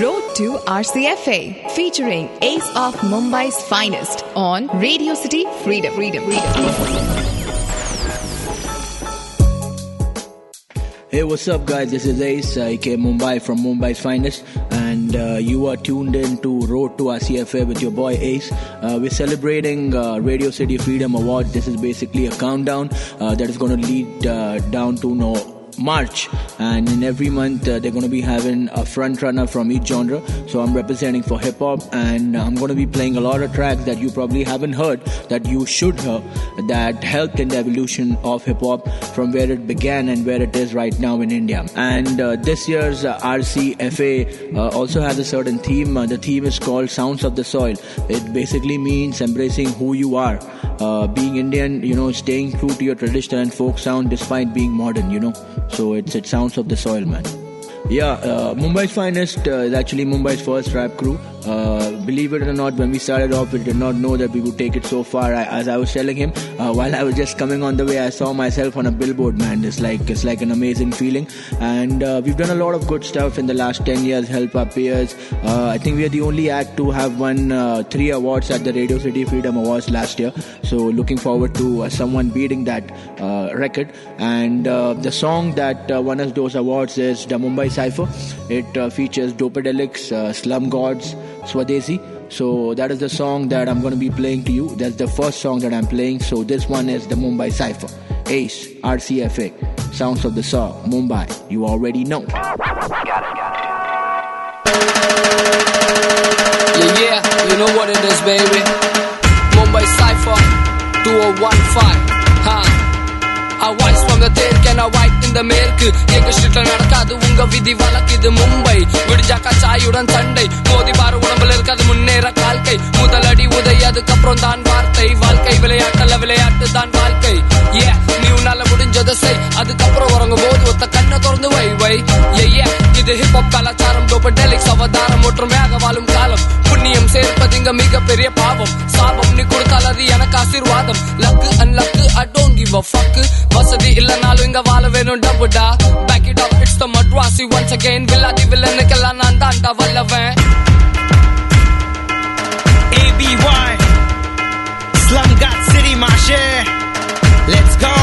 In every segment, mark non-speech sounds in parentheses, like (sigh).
Road to RCFA, featuring Ace of Mumbai's finest on Radio City Freedom. Freedom. Freedom. Hey, what's up, guys? This is Ace, uh, aka Mumbai from Mumbai's finest, and uh, you are tuned in to Road to RCFA with your boy Ace. Uh, we're celebrating uh, Radio City Freedom Award. This is basically a countdown uh, that is going to lead uh, down to no March, and in every month uh, they're going to be having a front runner from each genre. So I'm representing for hip hop, and I'm going to be playing a lot of tracks that you probably haven't heard that you should hear that helped in the evolution of hip hop from where it began and where it is right now in India. And uh, this year's uh, RCFA uh, also has a certain theme. Uh, the theme is called Sounds of the Soil. It basically means embracing who you are, uh, being Indian, you know, staying true to your traditional and folk sound despite being modern, you know. So it's it sounds of the soil, man. Yeah, uh, Mumbai's finest uh, is actually Mumbai's first rap crew. Uh, believe it or not, when we started off, we did not know that we would take it so far. I, as I was telling him, uh, while I was just coming on the way, I saw myself on a billboard. Man, it's like it's like an amazing feeling. And uh, we've done a lot of good stuff in the last ten years. Help our peers. Uh, I think we are the only act to have won three awards at the Radio City Freedom Awards last year. So looking forward to someone beating that record. And the song that won us those awards is the Mumbai cipher. It uh, features Dopeadelicz, uh, Slum Gods, Swadesi. So that is the song that I'm going to be playing to you. That's the first song that I'm playing. So this one is the Mumbai Cypher. Ace RCFA. Sounds of the Saw, Mumbai. You already know. Got it, got it. Yeah, yeah, you know what it is, baby. Mumbai Cypher 2015. Huh. I rise from the dead, can I wipe இந்த மேற்கு. எங்க ஸ்ட்ரீட்ல நடக்காது உங்க விதி வழக்குது மும்பை. விடிஞ்சாக்கா சாயுடன் சண்டை மோதி பாரு உடம்புல இருக்காது முன்னேற கால்கை. முதலடி உதை அதுக்கப்புறம் தான் வார்த்தை. வாழ்க்கை விளையாட்டல்ல விளையாட்டு தான் வாழ்க்கை. ஏ நீ உன்னால முடிஞ்சதை செய். அதுக்கப்புறம் உறங்கும் போது ஒத்த கண்ணை திறந்து வை வை. ஏ இது ஹிப்ஹாப் கலாச்சாரம் டோபடெலிக்ஸ் அவதாரம் ஒற்றுமையாக வாழும் காலம். புண்ணியம் சேர்ப்பது இங்க மிகப்பெரிய பாவம். சாபம் நீ கொடுத்தால் அது எனக்கு ஆசீர்வாதம். Luck and luck I don't give a fuck வசதி இல்லனாலும் இங்க வாழ வேணும் டபுடா back it up it's the Madrasi once again வில்லாதி வில்லனுக்கெல்லாம் நான் தாண்டா வல்லவன். ABY Slum God City my share Let's go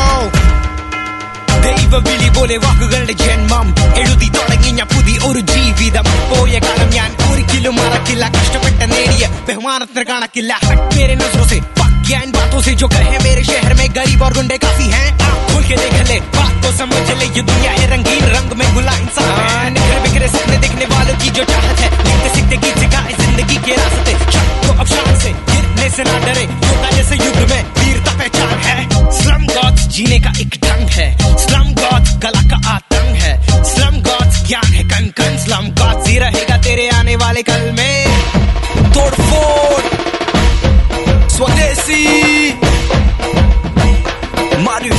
ദൈവ വിളി പോലെ വാക്കുകളുടെ ജന്മം എഴുതി തുടങ്ങി ഞാൻ പുതിയ ഒരു ജീവിതം പോയ കാലം ഞാൻ ഒരിക്കലും മറക്കില്ല കഷ്ടപ്പെട്ട് നേടിയ ബഹുമാനത്തിന് കണക്കില്ല मेरे नजरों से पक गया इन बातों से जो कहे मेरे शहर में गरीब और गुंडे काफी हैं आप खुल के देख ले बात को समझ ले ये दुनिया है रंगीन रंग में गुला इंसान है निखरे बिखरे सपने देखने वालों की जो चाहत है लिखते सीखते गीत सिखाए जिंदगी के रास्ते शक को अब शान से अंधे से ना डरे। होता जैसे युद्ध में वीरता पहचान है। श्रम गॉड जीने का एक ढंग है। श्रम गॉड कला का आतंक है। श्रम गॉड ज्ञान है कन कन श्रम गॉड ही रहेगा तेरे आने वाले कल में। तोड़फोड़ स्वदेशी। मारी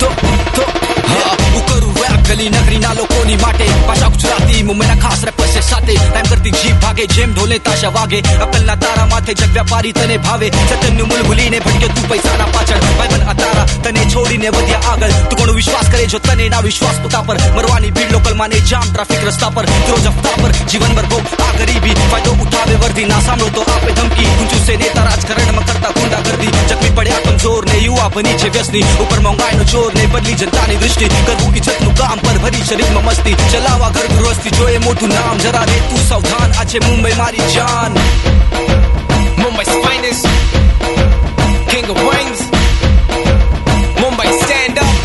तो तो हाँ करूँ गली नगर। ગલી નગરી ના લોકોની માટે ભાષા ગુજરાતી મુંબઈના ખાસ રેપર્સે સાથે ટાઈમ કરતી જીભ ભાગે જેમ ઢોલે તાશા વાગે અકલના તારા માથે જગ વ્યાપારી તને ભાવે સત્યનું મૂળ ભૂલીને ભટકે તું પૈસાના પાછળ ભાઈબંધ આ તારા તને છોડીને વધ્યા આગળ તું કોનો વિશ્વાસ કરે જો તને ના વિશ્વાસ પોતા પર મરવાની ભીડ લોકલ માને જામ ટ્રાફિક રસ્તા પર રોજ હફતા પર જીવન ભર ભોગ આ ગરીબી ફાયદો ઉઠાવે વર્દી ના સાંભળો તો આપે ધમકી ઊંચું સે નેતા રાજકારણમાં કરતા ગુંડા ગર્દી જખમી પડ્યા કમજોર ને યુવા બની છે વ્યસની ઉપર મોંઘાઈનો જોર ને બદલી જનતાની દૃષ્ટિ કરવું ઇજ્જતનું કામ પર ભરી શરીરમાં મસ્તી ચલાવવા ઘર ગૃહસ્થી જોઈએ મોટું નામ જરા રે તું સાવધાન આ છે મુંબઈ મારી જાન Mumbai's finest, king of wings. Mumbai stand up.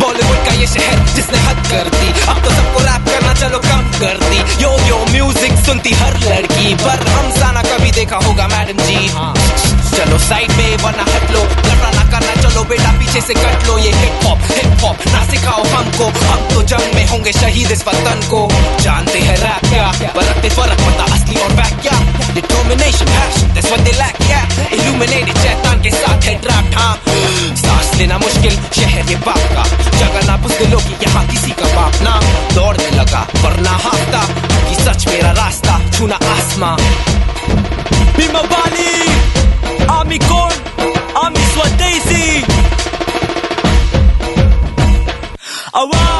Bollywood का ये शहर जिसने हद कर दी अब तो सबको रैप करना चलो कम कर दी यो यो म्यूजिक सुनती हर लड़की पर हमसा ना कभी देखा होगा मैडम जी हाँ चलो साइड में वरना हट लो लड़ा ना करना चलो बेटा, पीछे से कट लो ये हिप हॉप हिप हॉप ना सिखाओ हमको हम तो जंग में होंगे शहीद इस वतन को। जानते हैं रैप क्या? रखते फ़र्क पता, असली और बैक क्या? Determination passion that's what they lack, yeah illuminated चैतान के साथ है ड्रैप हाँ सांस लेना मुश्किल, शहर ये बाप का। जगह ना पुस्तलों की यहाँ किसी का बाप ना। दौड़ने लगा, वरना हाफता। कि सच मेरा रास्ता, छूना आसमां। mi corn, a mi sua Daisy. I want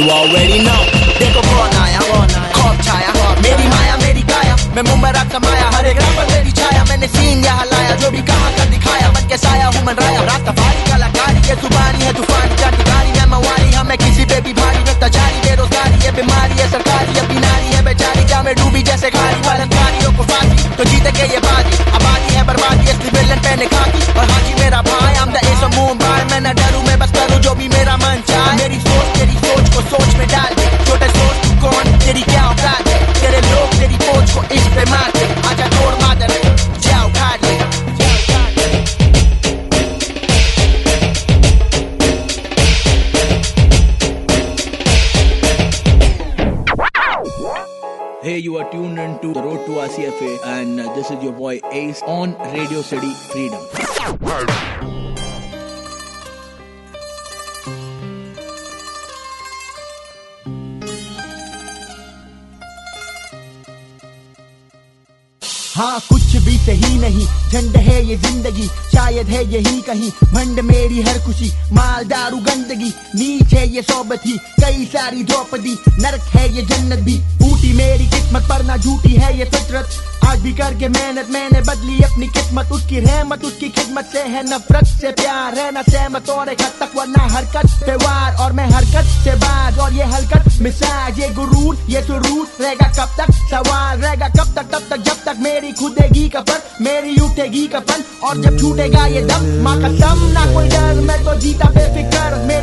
You already know. देखो कौन आया खौफ छाया। मेरी माया, मेरी काया। मैं मुंबई कमाया, हर एक रात मेरी छाया। मैंने सीन यहाँ लाया, जो भी कहा कर दिखाया। बन के साया हूँ मन राया। रात सफारी कलाकारी, ये जुबानी है, तूफानी जातिकारी है मवारी हमें किसी पे भी भारी भ्रष्टाचारी बेरोजगारी है बीमारी है, सरकारी है बीमारी बेचारी क्या में डूबी जैसे खारी गाड़ियों को फांसी? तो जीतेंगे ये बाजी। आबादी है बर्बादी असली विलन पहने खाकी और हाजी मेरा भाई हम द एस मुंबई मैं न डरू, मैं बस करूँ जो भी मेरा मन चाहे। मेरी सोच, तेरी सोच को सोच में डाल दे। छोटे सोच तू कौन? तेरी क्या औकात है? तेरे लोग, तेरी सोच को इस पे मारते आजा तोड़ 102, The Road to RCFA, and uh, this is your boy Ace on Radio City Freedom. हाँ कुछ सही नहीं। झंड है ये ज़िंदगी, शायद है यही कहीं। भंड मेरी हर खुशी, माल दारू गंदगी। नीच है ये सोबत ही, कई सारी द्रौपदी। नरक है ये जन्नत भी। फूटी मेरी किस्मत पर ना झूठी है ये फितरत। आज भी करके मेहनत, मैंने बदली अपनी किस्मत उसकी रहमत, उसकी खिदमत से है नफरत से प्यार। है ना सहमत और एक हद तक, वरना हरकत से वार। और मैं हरकत से बाज, और ये हरकत मिसाज, ये गुरूर, ये सुरूर। रहेगा कब तक सवाल, रहेगा कब तक, तब तक, जब तक मेरी खुदेगी कफन मेरी उठेगी कफन और जब छूटेगा ये दम, माँ कसम ना कोई डर, मैं तो जीता बेफिक्र। मेरी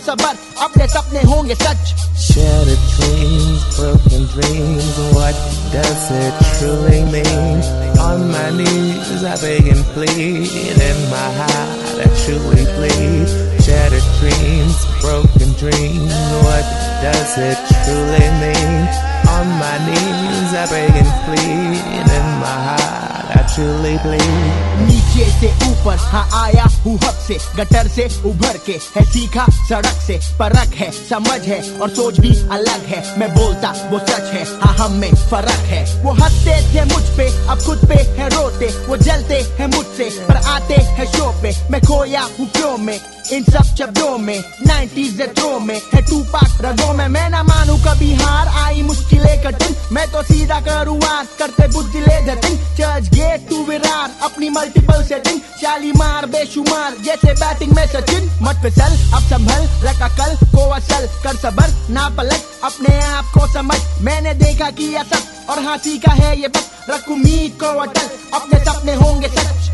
उम्मीद और सबर अपने सपने होंगे सच Shattered dreams, broken dreams, what does it truly mean? On my knees, I beg and plead, in my heart, I truly bleed. Shattered dreams, broken dreams, what does it truly mean? On my knees, I beg and plead, in my heart, I truly bleed. नीचे से ऊपर हाँ आया हूँ से, gutter से उभर के है सीखा सड़क से, परख है, समझ है और सोच भी अलग है। मैं बोलता वो सच है हाँ हम में फ़र्क है। वो हँसते थे मुझ पे, अब खुद पे है रोते, वो जलते हैं मुझसे, पर आते हैं शो पे। मैं खोया हूँ क्यों में, इन सब शब्दों में 90s थ्रो में, है टू पाक रगों में। मैं ना मानू कभी हार, आई मुश्किलें कठिन। मैं तो सीधा करूँ करते बुद्धिले जतिन चर्च गेट टू विरार अपनी मल्टीपल सेटिंग शालीमार बेशुमार जैसे बैटिंग में सचिन मत फिसल अब संभल रखा कल को असल कर सबर ना पलट अपने आप को समझ मैंने देखा किया सब और हाँ सीखा है ये बस रख उम्मीद को अटल अपने सपने होंगे सच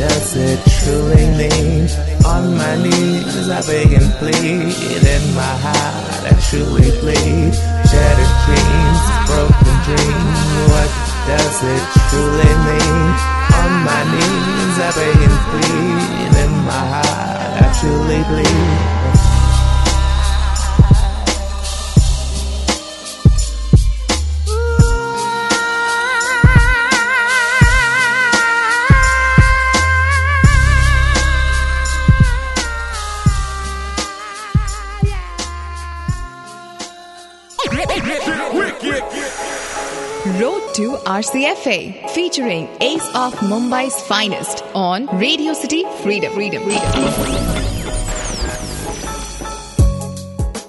does it truly mean? On my knees, I beg and plead, in my heart, I truly bleed. Shattered dreams, broken dreams, what does it truly mean? On my knees, I beg and plead, in my heart, I truly bleed. RCFA, featuring Ace of Mumbai's finest on Radio City Freedom. Freedom. Freedom.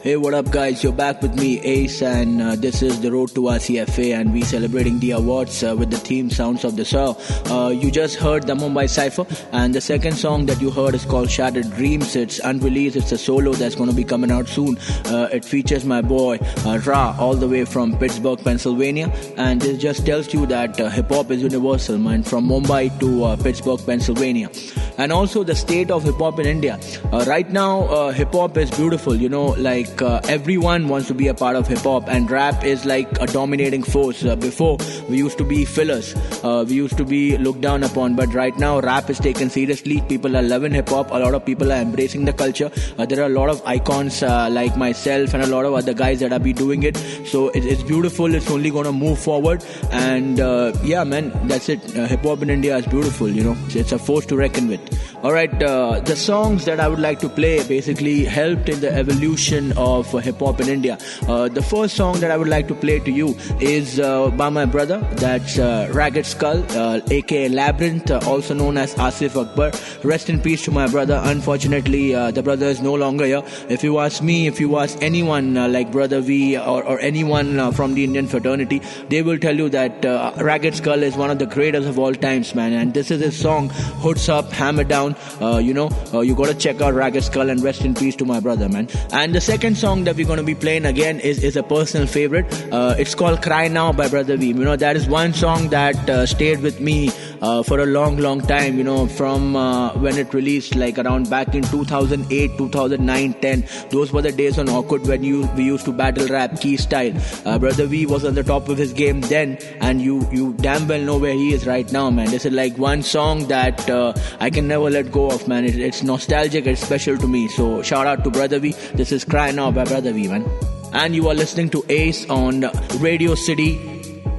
Hey, what up, guys? You're back with me, Ace, and uh, this is the Road to RCFA, and we're celebrating the awards uh, with the theme Sounds of the Soul. Uh, you just heard the Mumbai Cypher, and the second song that you heard is called Shattered Dreams. It's unreleased, it's a solo that's going to be coming out soon. Uh, it features my boy uh, Ra, all the way from Pittsburgh, Pennsylvania, and this just tells you that uh, hip hop is universal, man, from Mumbai to Pittsburgh, Pennsylvania. And also the state of hip hop in India. right now, hip hop is beautiful, you know, like like uh, everyone wants to be a part of hip hop, and rap is like a dominating force. Uh, before we used to be fillers, uh, we used to be looked down upon, but right now rap is taken seriously. People are loving hip hop. A lot of people are embracing the culture. Uh, there are a lot of icons uh, like myself and a lot of other guys that have been doing it. So it, it's beautiful. It's only gonna move forward, and uh, yeah, man, that's it. hip hop in India is beautiful. You know, it's, it's a force to reckon with. All right, the songs that I would like to play basically helped in the evolution of hip hop in India. Uh, the first song that I would like to play to you is uh, by my brother, that's uh, Ragged Skull, uh, aka Labyrinth, uh, also known as Asif Akbar. Rest in peace to my brother. Unfortunately, uh, the brother is no longer here. If you ask me, if you ask anyone like Brodha V or, or anyone from the Indian fraternity, they will tell you that Ragged Skull is one of the greatest of all times, man. And this is his song, Hoods Up, Hammer Down. you know, you gotta check out Ragged Skull and rest in peace to my brother, man. And the second second song that we're going to be playing again is, is a personal favorite. Uh, it's called Cry Now by Brother Veem. You know, that is one song that uh, stayed with me uh, for a long, long time, you know, from uh, when it released, like around back in 2008, 2009, 10. Those were the days on Orkut when you we used to battle rap key style. Uh, Brodha V was on the top of his game then, and you, you damn well know where he is right now, man. This is like one song that uh, I can never let go of, man. It, it's nostalgic, it's special to me. So shout out to Brodha V. This is Cry Now by Brodha V, man. And you are listening to Ace on Radio City,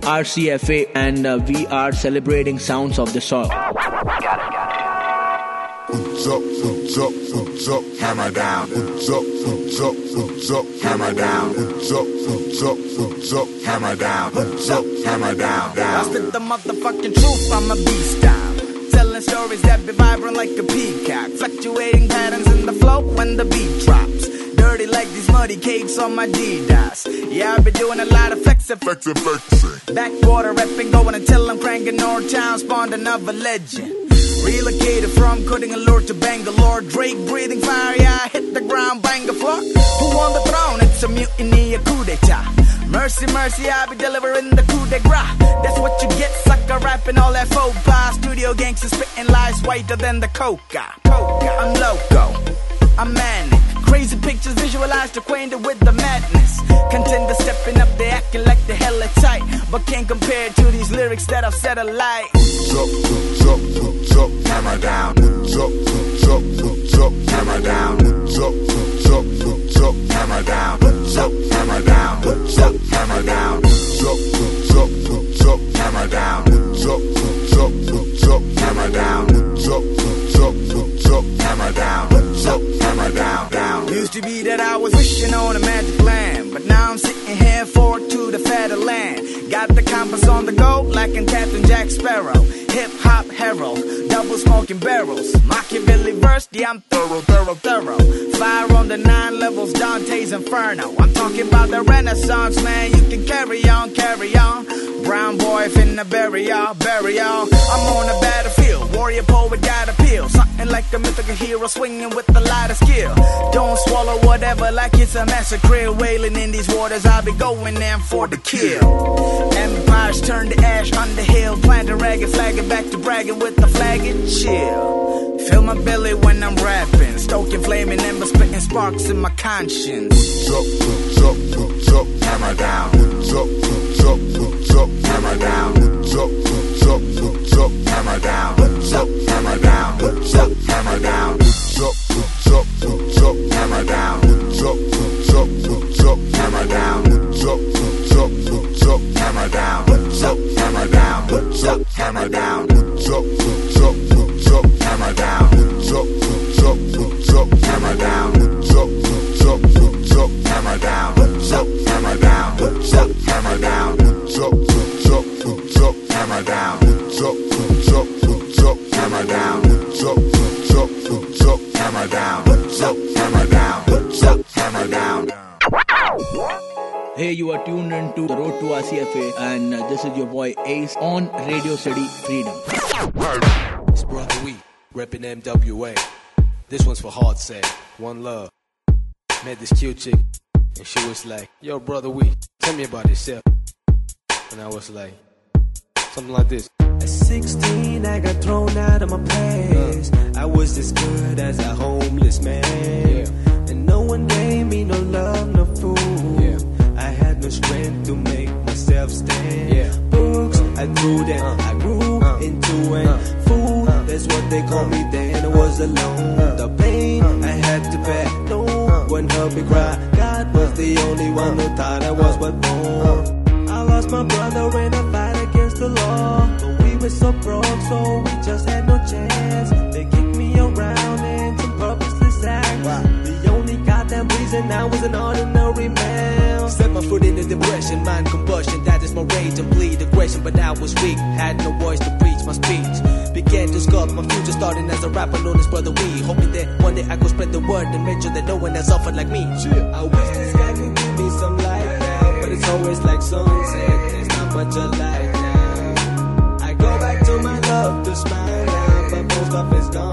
RCFA, and uh, we are celebrating sounds of the soul. Got it, got it. Hoots up, hoots up, hoots up, hammer down. Hoots up, hoots up, hoots up, hammer down. Hoots up, hoots up, hoots up, hammer down. Hoots up, hammer down, down. I spit the motherfucking truth, I'm a beast style. Telling stories that be vibrant like a peacock. Fluctuating patterns in the flow when the beat drops dirty like these muddy cakes on my D-DOS. Yeah, I've been doing a lot of flexing, flexing, flexing. Backwater rapping, going until I'm cranking North Town, spawned another legend. Relocated from cutting a lure to Bangalore. Drake breathing fire, yeah, I hit the ground, bang the floor. Who on the throne? It's a mutiny, a coup d'etat. Mercy, mercy, I be delivering the coup de grace. That's what you get, sucker rapping all that faux pas. Studio gangsters spitting lies whiter than the coca. coca. I'm loco, I'm manic. Crazy pictures visualized, acquainted with the madness. Contender stepping up, they acting like the hella tight. But can't compare to these lyrics that I've set alight. Up, hoots up, hammer down. Up, hoots up, hammer down. Up, hoots up, hammer down. Up, hammer down. Up, hammer down. Up, hoots up, hammer down. Up, hoots up, hammer down. To be that I was wishing on a magic compass on go, like in Captain Jack Sparrow. Hip hop herald, double smoking barrels. Machiavelli verse, yeah, I'm thorough, thorough, thorough. Fire on the nine levels, Dante's Inferno. I'm talking about the Renaissance, man. You can carry on, carry on. Brown boy finna bury y'all, bury y'all. I'm on the battlefield, warrior poet got appeal. Something like a mythical hero swinging with a lot of skill. Don't swallow whatever like it's a massacre. Wailing in these waters, I'll be going in for the kill. Empires turn to ash on the hill. Plant a ragged flagging back to bragging with the flag and chill. Fill my belly when I'm rapping. Stoking flaming embers, spitting sparks in my conscience. Hoots up, hoots up, hoots up, hammer down. Hoots up, hoots up, hoots up, hammer down. Hoots up, hoots up, hoots up, hammer down. Hoots up, hammer down. Hoots up, hammer down. Hoots up, hoots up, hoots up, hammer down. Hoots up, hoots up, hoots up, hammer down. Hoots up, hoots up, hoots up, up, hammer down. Hoots up, hammer down. Hoots up, hammer down. Hoots up, hoots up, hoots up, hammer down. Hoots up, hoots up, hoots up, hammer down. Hoots up, hoots up, hoots up, hammer down. Hoots up, hammer down. Hoots up, hammer down. Hoots up, hoots up, hoots up, hammer down. Hoots up, hoots up, hoots up, hammer down. Hoots up, hoots up, hoots up, hammer down. Hoots up, hammer down. Hoots up, hammer down. Tuned into the road to RCFA, and uh, this is your boy Ace on Radio City Freedom. It's Brodha V, reppin' MWA. This one's for hard say, one love. Met this cute chick, and she was like, Yo, Brodha V, tell me about yourself. And I was like, something like this. At 16, I got thrown out of my place. I was as good as a homeless man. And no one gave me no love, no strength to make myself stand. Books, I threw them. I grew uh. uh. into it. Uh. Food, that's what they called me then. I was alone. The pain I had to bear. No one helped me cry. God was the only one who thought I was but born. I lost my brother in a fight against the law. But we were so broke, so we just had no chance. They kicked me around goddamn reason I was an ordinary man. Set my foot in the depression, mind combustion. That is my rage and bleed aggression. But I was weak, had no voice to preach my speech. Began to sculpt my future, starting as a rapper known as Brodha V. Hoping that one day I could spread the word and make sure that no one else suffered like me. I wish this guy could give me some light now, but it's always like sunset. There's not much of light now. I go back to my love to smile now, but most of it's gone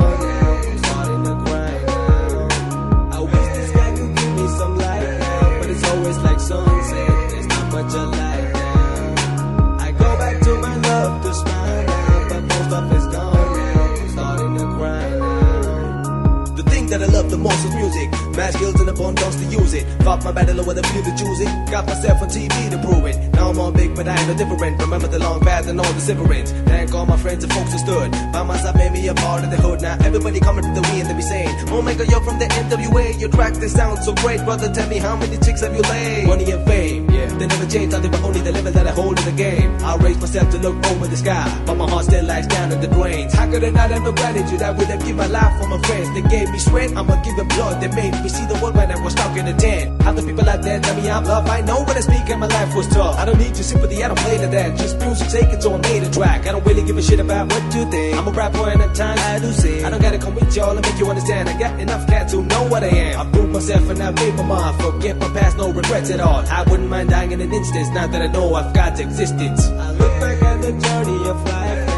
is music. Mass skills and abundance to use it. Fought my battle over the few to choose it. Got myself on TV to prove it. Now I'm all big, but I ain't no different. Remember the long path and all the severance. Thank all my friends and folks who stood by my side, made me a part of the hood. Now everybody coming to the we and they be saying, Oh my god, you're from the MWA. Your track, this sounds so great, brother. Tell me how many chicks have you laid? Money and fame, yeah. They never change, I but only the level that I hold in the game. I raise myself to look over the sky, but my heart still lies down in the drains. How could I not have no gratitude? I would have given my life for my friends. They gave me sweat, I'ma give them blood. They made me see the world when I was stuck in a tent. How the people out there tell me I'm love. I know when I speak and my life was tough. I don't need your sympathy, I don't play to that. Just music take it, so I made a track. I don't really give a shit about what you think. I'm a rapper and at times I do sing. I don't gotta come with y'all and make you understand. I got enough cats who know what I am. I proved myself and I made my mind. Forget my past, no regrets at all. I wouldn't mind dying in an instant. Now that I know I've got existence. I look back at the journey of life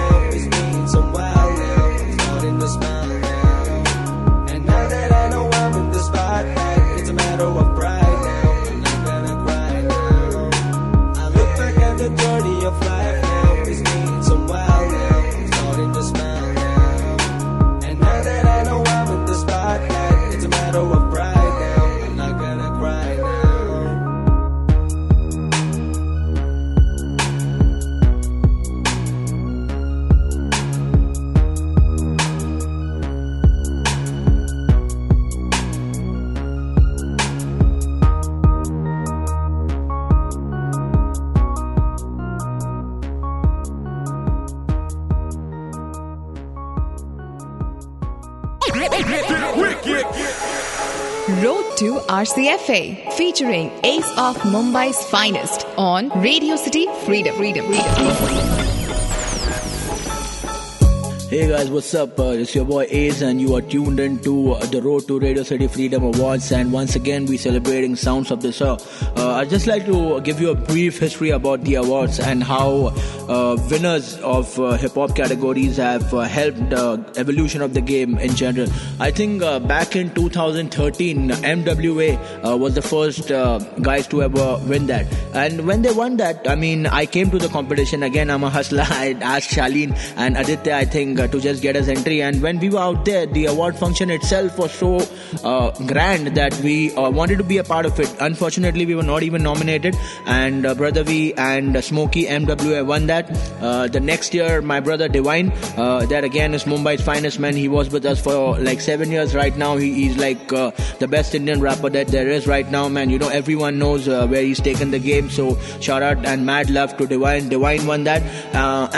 RCFA featuring Ace of Mumbai's finest on Radio City Freedom. Freedom. Freedom. Hey guys, what's up? Uh, it's your boy Ace, and you are tuned into uh, the Road to Radio City Freedom Awards. And once again, we're celebrating Sounds of the Show. Uh, I'd just like to give you a brief history about the awards and how uh, winners of uh, hip hop categories have uh, helped uh, evolution of the game in general. I think back in 2013, MWA was the first guys to ever win that. And when they won that, I mean, I came to the competition again. I'm a hustler. (laughs) I asked Shalin and Aditya, I think, uh, to just get us entry. And when we were out there, the award function itself was so uh, grand that we uh, wanted to be a part of it. Unfortunately, we were not even nominated. And uh, Brodha V and Smokey MWA won that. Uh, the next year, my brother Divine, uh, that again is Mumbai's finest man. He was with us for like seven years right now. He, is like the best Indian rapper that there is right now, man. You know, everyone knows where he's taken the game. So shout out and mad love to Divine. Divine won that.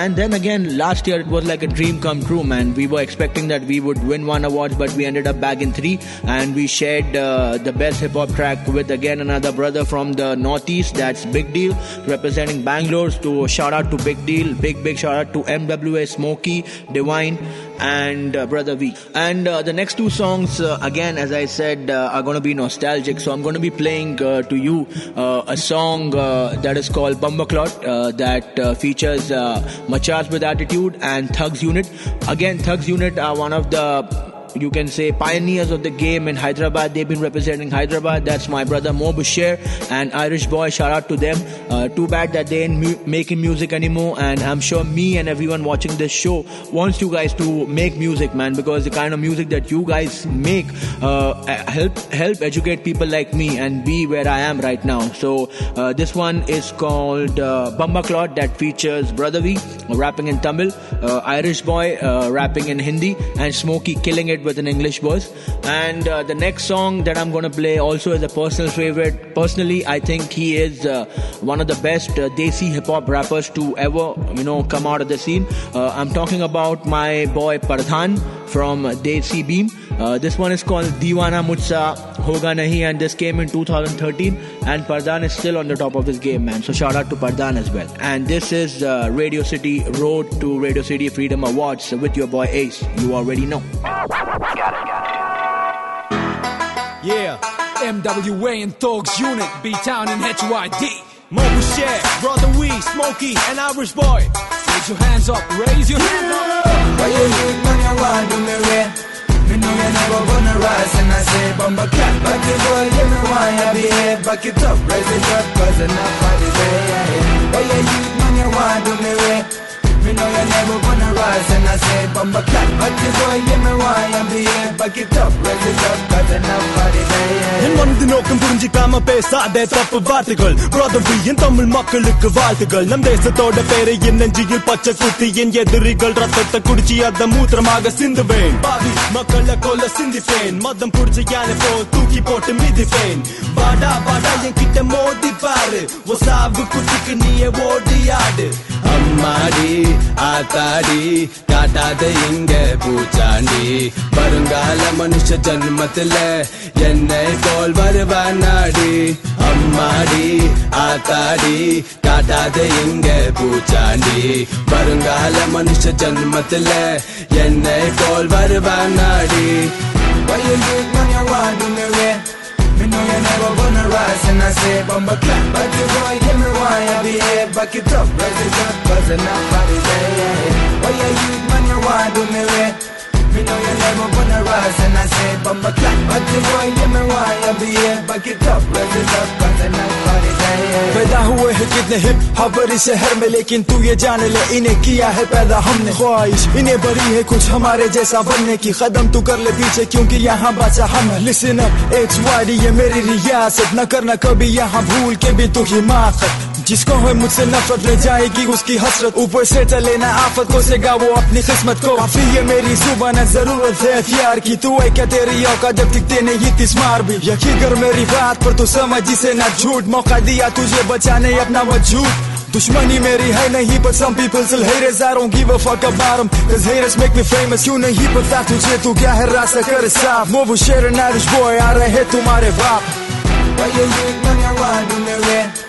And then again, last year it was like a dream come come true, man. We were expecting that we would win one awards, but we ended up bagging three, and we shared uh, the best hip hop track with again another brother from the Northeast. That's Big Deal, representing Bangalore. So shout out to Big Deal, big big shout out to MWA, Smokey, Divine, and uh, Brodha V. And uh, the next two songs, uh, again, as I said, uh, are going to be nostalgic. So I'm going to be playing uh, to you uh, a song that is called Bumberclot uh, that features Machas with Attitude and Thugs Unit. Again, Thugs Unit are one of the you can say pioneers of the game in Hyderabad. They've been representing Hyderabad. That's my brother Mo Bashir and Irish Boy. Shout out to them. Uh, too bad that they ain't mu- making music anymore. And I'm sure me and everyone watching this show wants you guys to make music, man, because the kind of music that you guys make uh, help help educate people like me and be where I am right now. So uh, this one is called uh, Bamba Clot that features Brodha V rapping in Tamil, uh, Irish Boy uh, rapping in Hindi, and Smokey killing it with an English voice. And uh, the next song that I'm to play also is a personal favorite. Personally, I think he is uh, one of the best uh, Desi hip hop rappers to ever, you know, come out of the scene. Uh, I'm talking about my boy Pardhan from Desi Beam. Uh, this one is called Diwana Mujsa Hoga Nahi, and this came in 2013. And Pardhan is still on the top of his game, man. So shout out to Pardhan as well. And this is uh, Radio City Road to Radio City Freedom Awards with your boy Ace. You already know. Got it, got it. Yeah, MWA and Thugs Unit, B Town and HYD. Mobile Share, Brodha V, Smokey, and Irish Boy. Raise your hands up, raise your hands up. Know you never gonna rise. And I say Bumba cat But the boy give me why I behave Back it up, raise it up cause enough for the day Why you look when you want to me way? Me know you're never gonna rise. And I say Bumba cat But the boy give me why I behave Back it up, raise it up cause nobody's for என் மனது நோக்கம் புரிஞ்சிக்காம பேசாத தப்பு வார்த்தைகள். பிரதவி என் தமிழ் மக்களுக்கு வாழ்த்துகள் நம் தேசத்தோட பேரை என் நெஞ்சியில் பச்சை குத்தி என் எதிரிகள் ரத்தத்தை குடிச்சி அத மூத்திரமாக சிந்துவேன். பாவி மக்களை கொல்ல சிந்திப்பேன். மதம் புடிச்ச யானை போல் தூக்கி போட்டு மிதிப்பேன். வாடா வாடா என் கிட்ட மோதி பாரு. ஓ சாவு குத்துக்கு நீயே ஓடி ஆடு அம்மாடி. ஆத்தாடி காட்டாத இங்க பூச்சாண்டி. வருங்கால மனுஷ ஜன்மத்துல என்னை போல் வருவானாடி அம்மாடி ஆத்தாடி காட்டாத இங்க பூச்சாண்டி. வருங்கால மனுஷ ஜன்மத்துல என்னை போல் வருவானாடி Why you look know you never gonna rise and I say Bumba clap But the boy give me why I behave Back it up, raise it up cause enough for the day Why you look when you want to me way? Me know you never gonna rise and I say Bumba clap But the boy give me why I behave Back it up, raise it up cause the day पैदा हुए हैं कितने hip हबरी शहर में लेकिन तू ये जान ले इन्हें किया है पैदा हमने। ख्वाहिश इन्हें बड़ी है कुछ हमारे जैसा बनने की। कदम तू कर ले पीछे क्योंकि यहाँ बचा हम लिसन अप एच वाई ये मेरी रियासत न करना कभी यहाँ भूल के भी तू हिमाकत जिसको है मुझसे नफरत, ले जाएगी उसकी हसरत। ऊपर से चले ना आफत को सेगा वो अपनी किस्मत को। काफ़ी ये मेरी सुबह न ज़रूरत है हथियार की। तू है क्या तेरी औकात, जब दिखते नहीं तिस्मार भी? यकीन कर मेरी बात पर तू समझ, जिसे ना झूठ मौका दिया तुझे बचाने अपना वजूद। दुश्मनी मेरी है नहीं, but some people still hate us I don't give a fuck about them cause haters make me famous, क्यों नहीं? पता तुझे तू क्या है, रास्ता कर साफ़। मोबू शेर नारिश बॉय आ रहे तुम्हारे बाप। Why you look when you want to me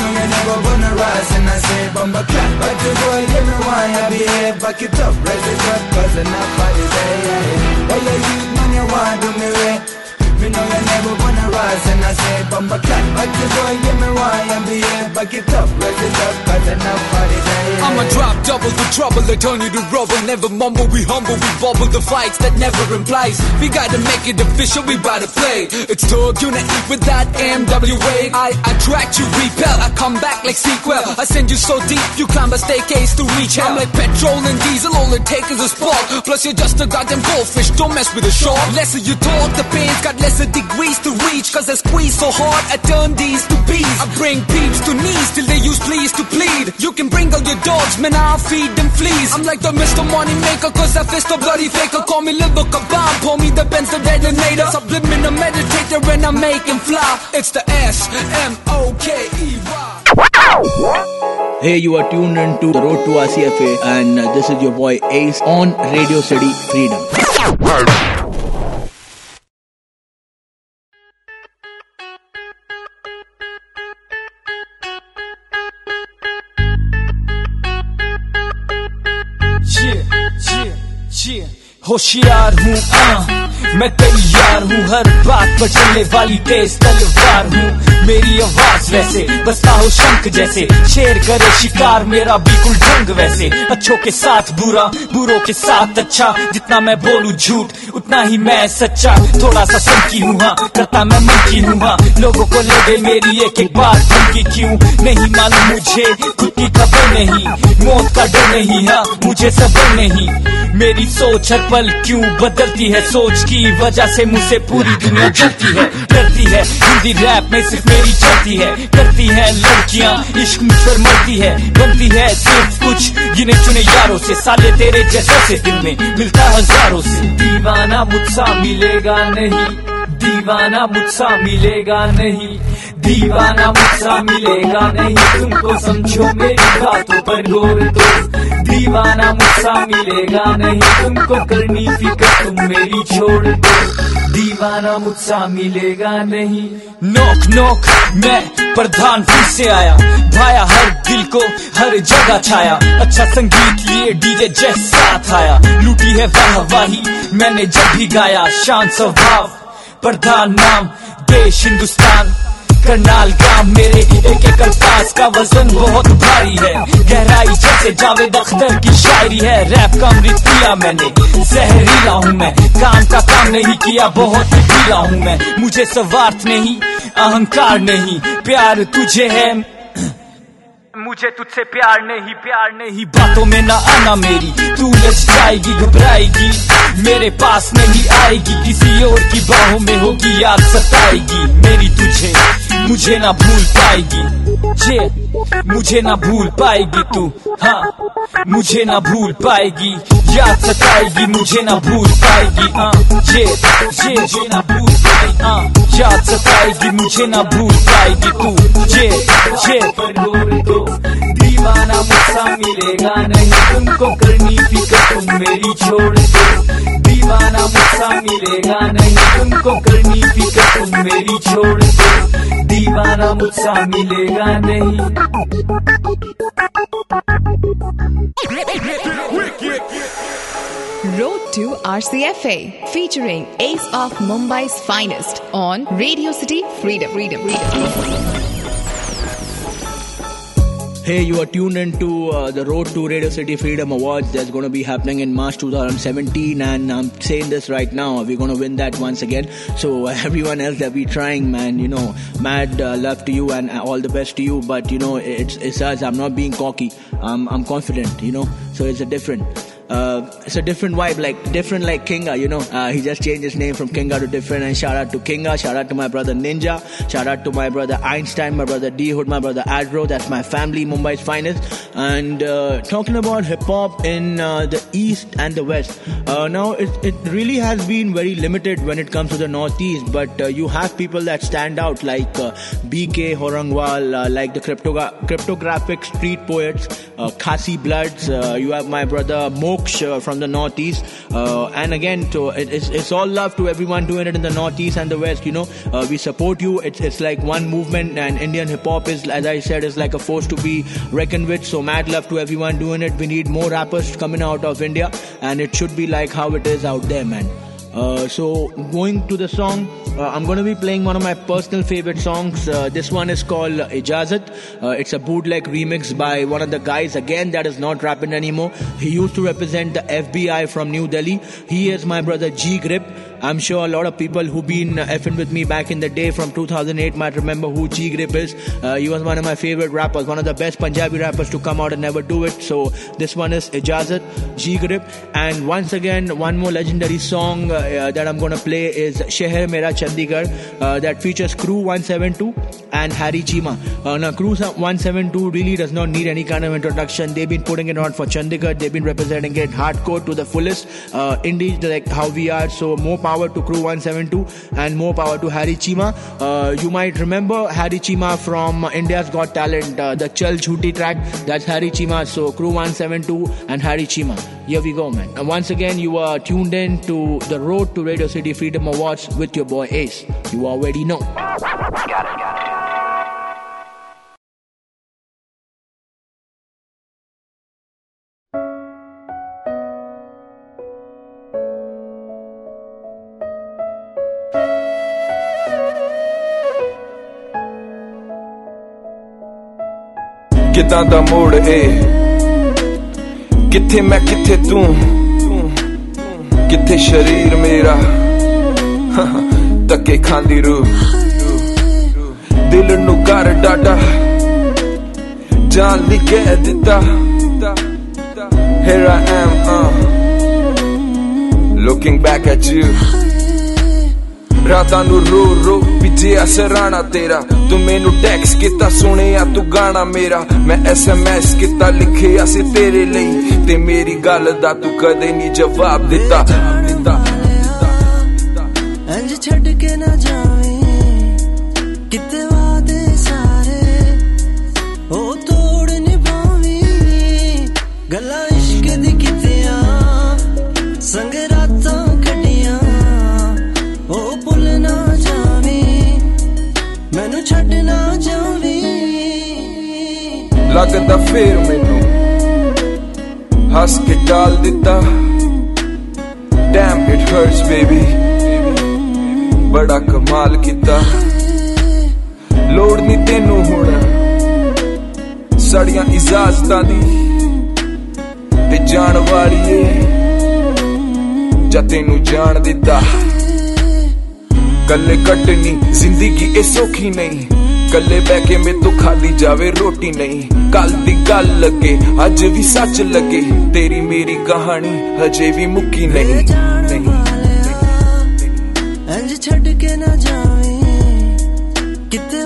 way? Me know you never gonna rise and I say Bumba clap But the boy give me why I behave Back it up, raise it up cause enough for the day Why you when you want to me way? Know you're never gonna rise and I say Bumba clap But the boy give me why behave Back it up, raise it up cause enough day I'ma drop double the trouble, I turn you to rubble. Never mumble, we humble, we bubble the fights that never implies. We gotta make it official, we bout to play. It's Thug Unit with that MWA. I attract you, repel, I come back like sequel. I send you so deep, you climb a staircase to reach hell. I'm like petrol and diesel, all it takes is a spark. Plus you're just a goddamn goldfish, don't mess with a shark. Lesser you talk, the pain's got lesser degrees to reach. Cause I squeeze so hard, I turn these to bees. I bring peeps to knees till they use please to plead. You can bring all your dogs, man, I'll feed them fleas. I'm like the Mr. Money Maker, cause I fist a bloody faker. Call me liver kebab, pull me the Benz, the detonator. Subliminal meditator, and I make him fly. It's the S M O K E Y. Hey, you are tuned in to the Road to RCFA, and uh, this is your boy Ace on Radio City Freedom. होशियार हूँ मैं तैयार हूँ, हर बात पर चलने वाली तेज तलवार हूँ। मेरी आवाज़ वैसे बसता हो शंख जैसे, शेर करे शिकार, मेरा बिल्कुल ढंग वैसे। अच्छों के साथ बुरा, बुरों के साथ अच्छा जितना मैं बोलूँ झूठ उतना ही मैं सच्चा थोड़ा सा संकी हूँ हाँ करता मैं मन की हूँ हाँ लोगों को लगे मेरी एक एक बात धमकी क्यों? नहीं मालूम मुझे, खुद की खबर नहीं, मौत का डर नहीं हाँ मुझे सबर नहीं। मेरी सोच हर पल क्यों बदलती है? सोच की वजह से मुझसे पूरी दुनिया जलती है, डरती है। हिंदी रैप में सिर्फ़ मेरी चलती है, करती है लड़कियाँ, इश्क मुझ पर मरती है, बनती है सिर्फ़ कुछ, गिने चुने यारों से, साले तेरे जैसे से दिन में मिलता हज़ारों से। दीवाना मुझसा मिलेगा नहीं, दीवाना मुझसा मिलेगा नहीं, दीवाना मुझसा मिलेगा नहीं। तुमको समझो मेरी बातों पर गौर दो, दीवाना मुझसा मिलेगा नहीं। तुमको करनी फ़िक्र, तुम मेरी छोड़ दो। दीवाना मुझसा मिलेगा नहीं। नोक नोक मैं प्रधान फिर से आया। भाया हर दिल को, हर जगह छाया। अच्छा संगीत लिए डीजे जैस आया। लूटी है वाह वाही, मैंने जब भी गाया। शांत स्वभाव, प्रधान नाम, देश हिंदुस्तान। करनाल गाँव मेरे एक एक अल्फाज का वज़न बहुत भारी है। गहराई जैसे जावेद अख्तर की शायरी है। रैप का अमृत पिया मैंने जहरीला हूँ मैं। काम का काम नहीं किया, बहुत ढीला हूँ मैं। मुझे स्वार्थ नहीं, अहंकार नहीं। प्यार तुझे है। मुझे तुझसे प्यार नहीं प्यार नहीं। बातों में ना आना मेरी, तू लचकाएगी, घबराएगी। मेरे पास नहीं आएगी, किसी और की बाहों में होगी याद सताएगी। मेरी तुझे मुझे ना भूल पाएगी। जे मुझे ना भूल पाएगी तू। हाँ मुझे ना भूल पाएगी। याद सताएगी, मुझे ना भूल पाएगी। हाँ जे जे जे ना भूल पाएगी। हाँ याद सताएगी, मुझे ना भूल पाएगी तू। जे जे दीवाना मुझसा मिलेगा नहीं। तुमको करनी फ़िक्र, तुम मेरी छोड़ दो। दीवाना मुझसा मिलेगा नहीं तुमको करनी फ़िक्र तुम मेरी छोड़ दो दीवाना मुझसा मिलेगा नहीं Road to RCFA, featuring Ace of Mumbai's finest on Radio City Freedom. Freedom. Freedom. Hey, you are tuned into uh, the Road to Radio City Freedom Awards that's going to be happening in March 2017. And I'm saying this right now, we're going to win that once again. So, uh, (laughs) everyone else that be trying, man, you know, mad uh, love to you and all the best to you. But, you know, it's, it's us. I'm not being cocky. I'm, I'm confident, you know, so it's a different. Uh, it's a different vibe, like different like Kinga, you know. Uh, he just changed his name from Kinga to different. And shout out to Kinga, shout out to my brother Ninja, shout out to my brother Einstein, my brother D Hood, my brother Adro. That's my family, Mumbai's finest. And uh, talking about hip hop in uh, the east and the west. Uh, now it it really has been very limited when it comes to the northeast, but uh, you have people that stand out like BK Hrangkhawl, like the cryptogra- cryptographic street poets, Khasi Bloods. You have my brother Moksha from the northeast, uh, and again, it, it's, it's all love to everyone doing it in the northeast and the west. You know, uh, we support you. It's it's like one movement, and Indian hip hop is, as I said, is like a force to be reckoned with. So mad love to everyone doing it. We need more rappers coming out of India, and it should be like how it is out there, man. Uh, so going to the song, uh, I'm going to be playing one of my personal favorite songs. Uh, this one is called Ijazat. Uh, it's a bootleg remix by one of the guys again that is not rapping anymore. He used to represent the FBI from New Delhi. He is my brother G Grip. I'm sure a lot of people who've been effing with me back in the day from 2008 might remember who G Grip is. Uh, he was one of my favorite rappers, one of the best Punjabi rappers to come out and never do it. So this one is Ijazat, G Grip. And once again, one more legendary song uh, that I'm to play is Sheher Mera Chandigarh uh, that features Crew 172 and Harry Chima. Uh, now, Crew 172 really does not need any kind of introduction. They've been putting it on for Chandigarh. They've been representing it hardcore to the fullest. Uh, indie, like how we are, so more power power to Crew 172 and more power to Harry Chima. Uh, you might remember Harry Chima from India's Got Talent, uh, the Chal Jhooti track. That's Harry Chima. So Crew 172 and Harry Chima. Here we go, man. And once again, you are tuned in to the road to Radio City Freedom Awards with your boy Ace. You already know. ਕਿਦਾਂ ਦਾ ਮੋੜ ਏ? ਕਿੱਥੇ ਮੈਂ ਕਿੱਥੇ ਤੂੰ? ਕਿੱਥੇ ਸ਼ਰੀਰ ਮੇਰਾ? ਤੱਕੇ ਖਾਂਦੀ ਰੂ ਦਿਲ ਨੂੰ ਕਰ ਡਾਡਾ। ਜਾਨ ਲਈ ਕਹਿ ਦਿੱਤਾ। Here I am, uh, looking back at you. ਰਾਤਾਂ ਨੂੰ ਰੋ ਰੋ ਪਿੱਛੇ ਅਸਰਾਣਾ ਤੇਰਾ। ਤੂੰ ਮੈਨੂੰ ਟੈਕਸ ਕੀਤਾ, ਸੁਣਿਆ, ਤੂੰ ਗਾਣਾ ਮੇਰਾ। ਮੈਂ ਐਸਐਮਐਸ ਕੀਤਾ, ਲਿਖਿਆ ਸੀ ਤੇਰੇ ਲਈ। ਤੇ ਮੇਰੀ ਗੱਲ ਦਾ ਤੂੰ ਕਦੇ ਨਹੀਂ ਜਵਾਬ ਦਿੱਤਾ। ਦਿੱਤਾ ਇੰਜ ਛੱਡ ਕੇ ਨਾ ਜਾਵੇਂ ਲੱਗਦਾ ਫੇਰ ਮੈਨੂੰ। ਹੱਸ ਕੇ ਟਾਲ ਦਿੱਤਾ। Damn, it hurts, baby ਬੜਾ ਕਮਾਲ ਕੀਤਾ। ਲੋੜ ਨਹੀਂ ਤੈਨੂੰ ਹੁਣ। ਸੜੀਆਂ ਇਜਾਜ਼ਤਾਂ ਦੀ ਤੇ ਜਾਣ ਵਾਲੀਏ। ਜਾਂ ਤੈਨੂੰ ਜਾਣ ਦਿੱਤਾ। ਕੱਲੇ ਕੱਟਣੀ ਜ਼ਿੰਦਗੀ ਇਹ ਸੌਖੀ ਨਹੀਂ। ਕੱਲੇ ਬਹਿ ਕੇ ਮੇ ਤੋਂ ਖਾਦੀ ਜਾਵੇ ਰੋਟੀ ਨਹੀਂ। ਕੱਲ ਦੀ ਗੱਲ ਲੱਗੇ ਅੱਜ ਵੀ ਸੱਚ ਲੱਗੇ। ਤੇਰੀ ਮੇਰੀ ਕਹਾਣੀ ਹਜੇ ਵੀ ਮੁੱਕੀ ਨਹੀਂ। ਨਹੀਂ। ਇੰਜ ਛੱਡ ਕੇ ਨਾ ਜਾਵੇਂ। ਕਿਤੇ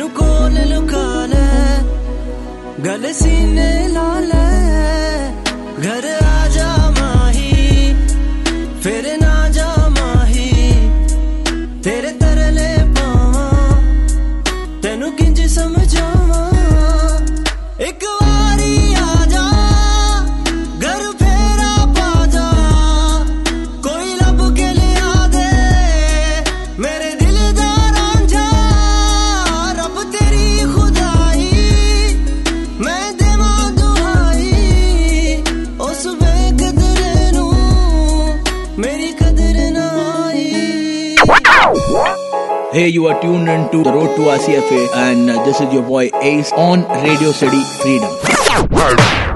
nukole lukale Gale sine lale Hey, you are tuned in to the road to RCFA, and uh, this is your boy Ace on Radio City Freedom.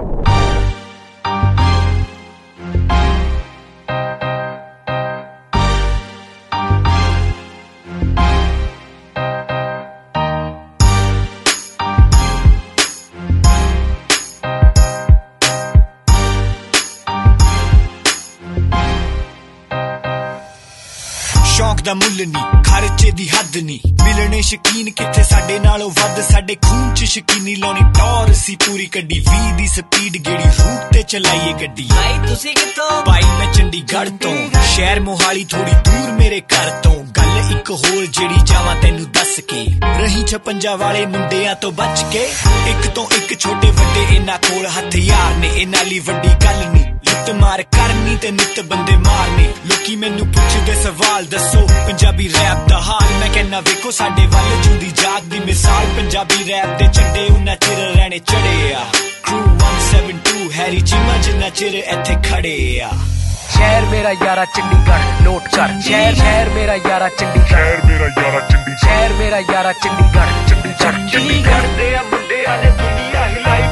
ਚਲਾਈਏ ਗੱਡੀ। ਭਾਈ ਤੁਸੀਂ ਕਿੱਥੋਂ? ਭਾਈ ਮੈਂ ਚੰਡੀਗੜ੍ਹ ਤੋਂ। ਸ਼ਹਿਰ ਮੋਹਾਲੀ ਥੋੜੀ ਦੂਰ ਮੇਰੇ ਘਰ ਤੋਂ। ਗੱਲ ਇੱਕ ਹੋਰ ਜਿਹੜੀ ਚਾਹਾਂ ਤੈਨੂੰ ਦੱਸ ਕੇ। ਰਹੀ 56 ਵਾਲੇ ਮੁੰਡਿਆਂ ਤੋਂ ਬਚ ਕੇ। ਇੱਕ ਤੋਂ ਇੱਕ ਛੋਟੇ ਵੱਡੇ ਇਹਨਾਂ ਕੋਲ ਹਥਿਆਰ ਨੇ। ਇਹਨਾਂ ਲਈ ਵੱਡੀ ਗੱਲ ਨਹੀਂ। ਲੁੱਟ ਮਾਰ ਕਰਨੀ ਤੇ ਨਿੱਤ ਬੰਦੇ ਮਾਰਨੇ। ਲੋਕੀ ਮੈਨੂੰ ਪੁੱਛਦੇ ਸਵਾਲ ਦੱਸੋ ਪੰਜਾਬੀ ਰੈਪ ਦਾ ਹਾਲ। ਮੈਂ ਕਹਿੰਨਾ ਵੇਖੋ ਸਾਡੇ ਵੱਲ ਜੁਦੀ ਜਾਤ ਦੀ ਮਿਸਾਲ। ਪੰਜਾਬੀ ਰੈਪ ਦੇ ਝੰਡੇ ਉਹਨਾਂ ਚਿਰ ਰਹਿਣੇ ਚੜੇ ਆ। ਕਰੂ 172 ਹੈਰੀ ਚੀਮਾ ਜਿੰਨਾ ਚਿਰ ਇੱਥੇ ਖੜੇ ਆ। ਸ਼ਹਿਰ ਮੇਰਾ ਯਾਰਾ ਚੰਡੀਗੜ੍ਹ ਨੋਟ ਕਰ। ਸ਼ਹਿਰ ਸ਼ਹਿਰ ਮੇਰਾ ਯਾਰਾ ਚੰਡੀਗੜ੍ਹ। ਸ਼ਹਿਰ ਮੇਰਾ ਯਾਰਾ ਚੰਡੀਗੜ੍ਹ। ਸ਼ਹਿਰ ਮੇਰਾ ਯਾਰਾ ਚੰਡੀਗੜ੍ਹ। ਚੰਡੀਗੜ੍ਹ। ਚੰਡੀਗੜ੍ਹ ਦੇ ਆ ਮੁੰਡਿਆਂ ਨੇ ਦੁਨੀਆ ਹਿਲਾਈ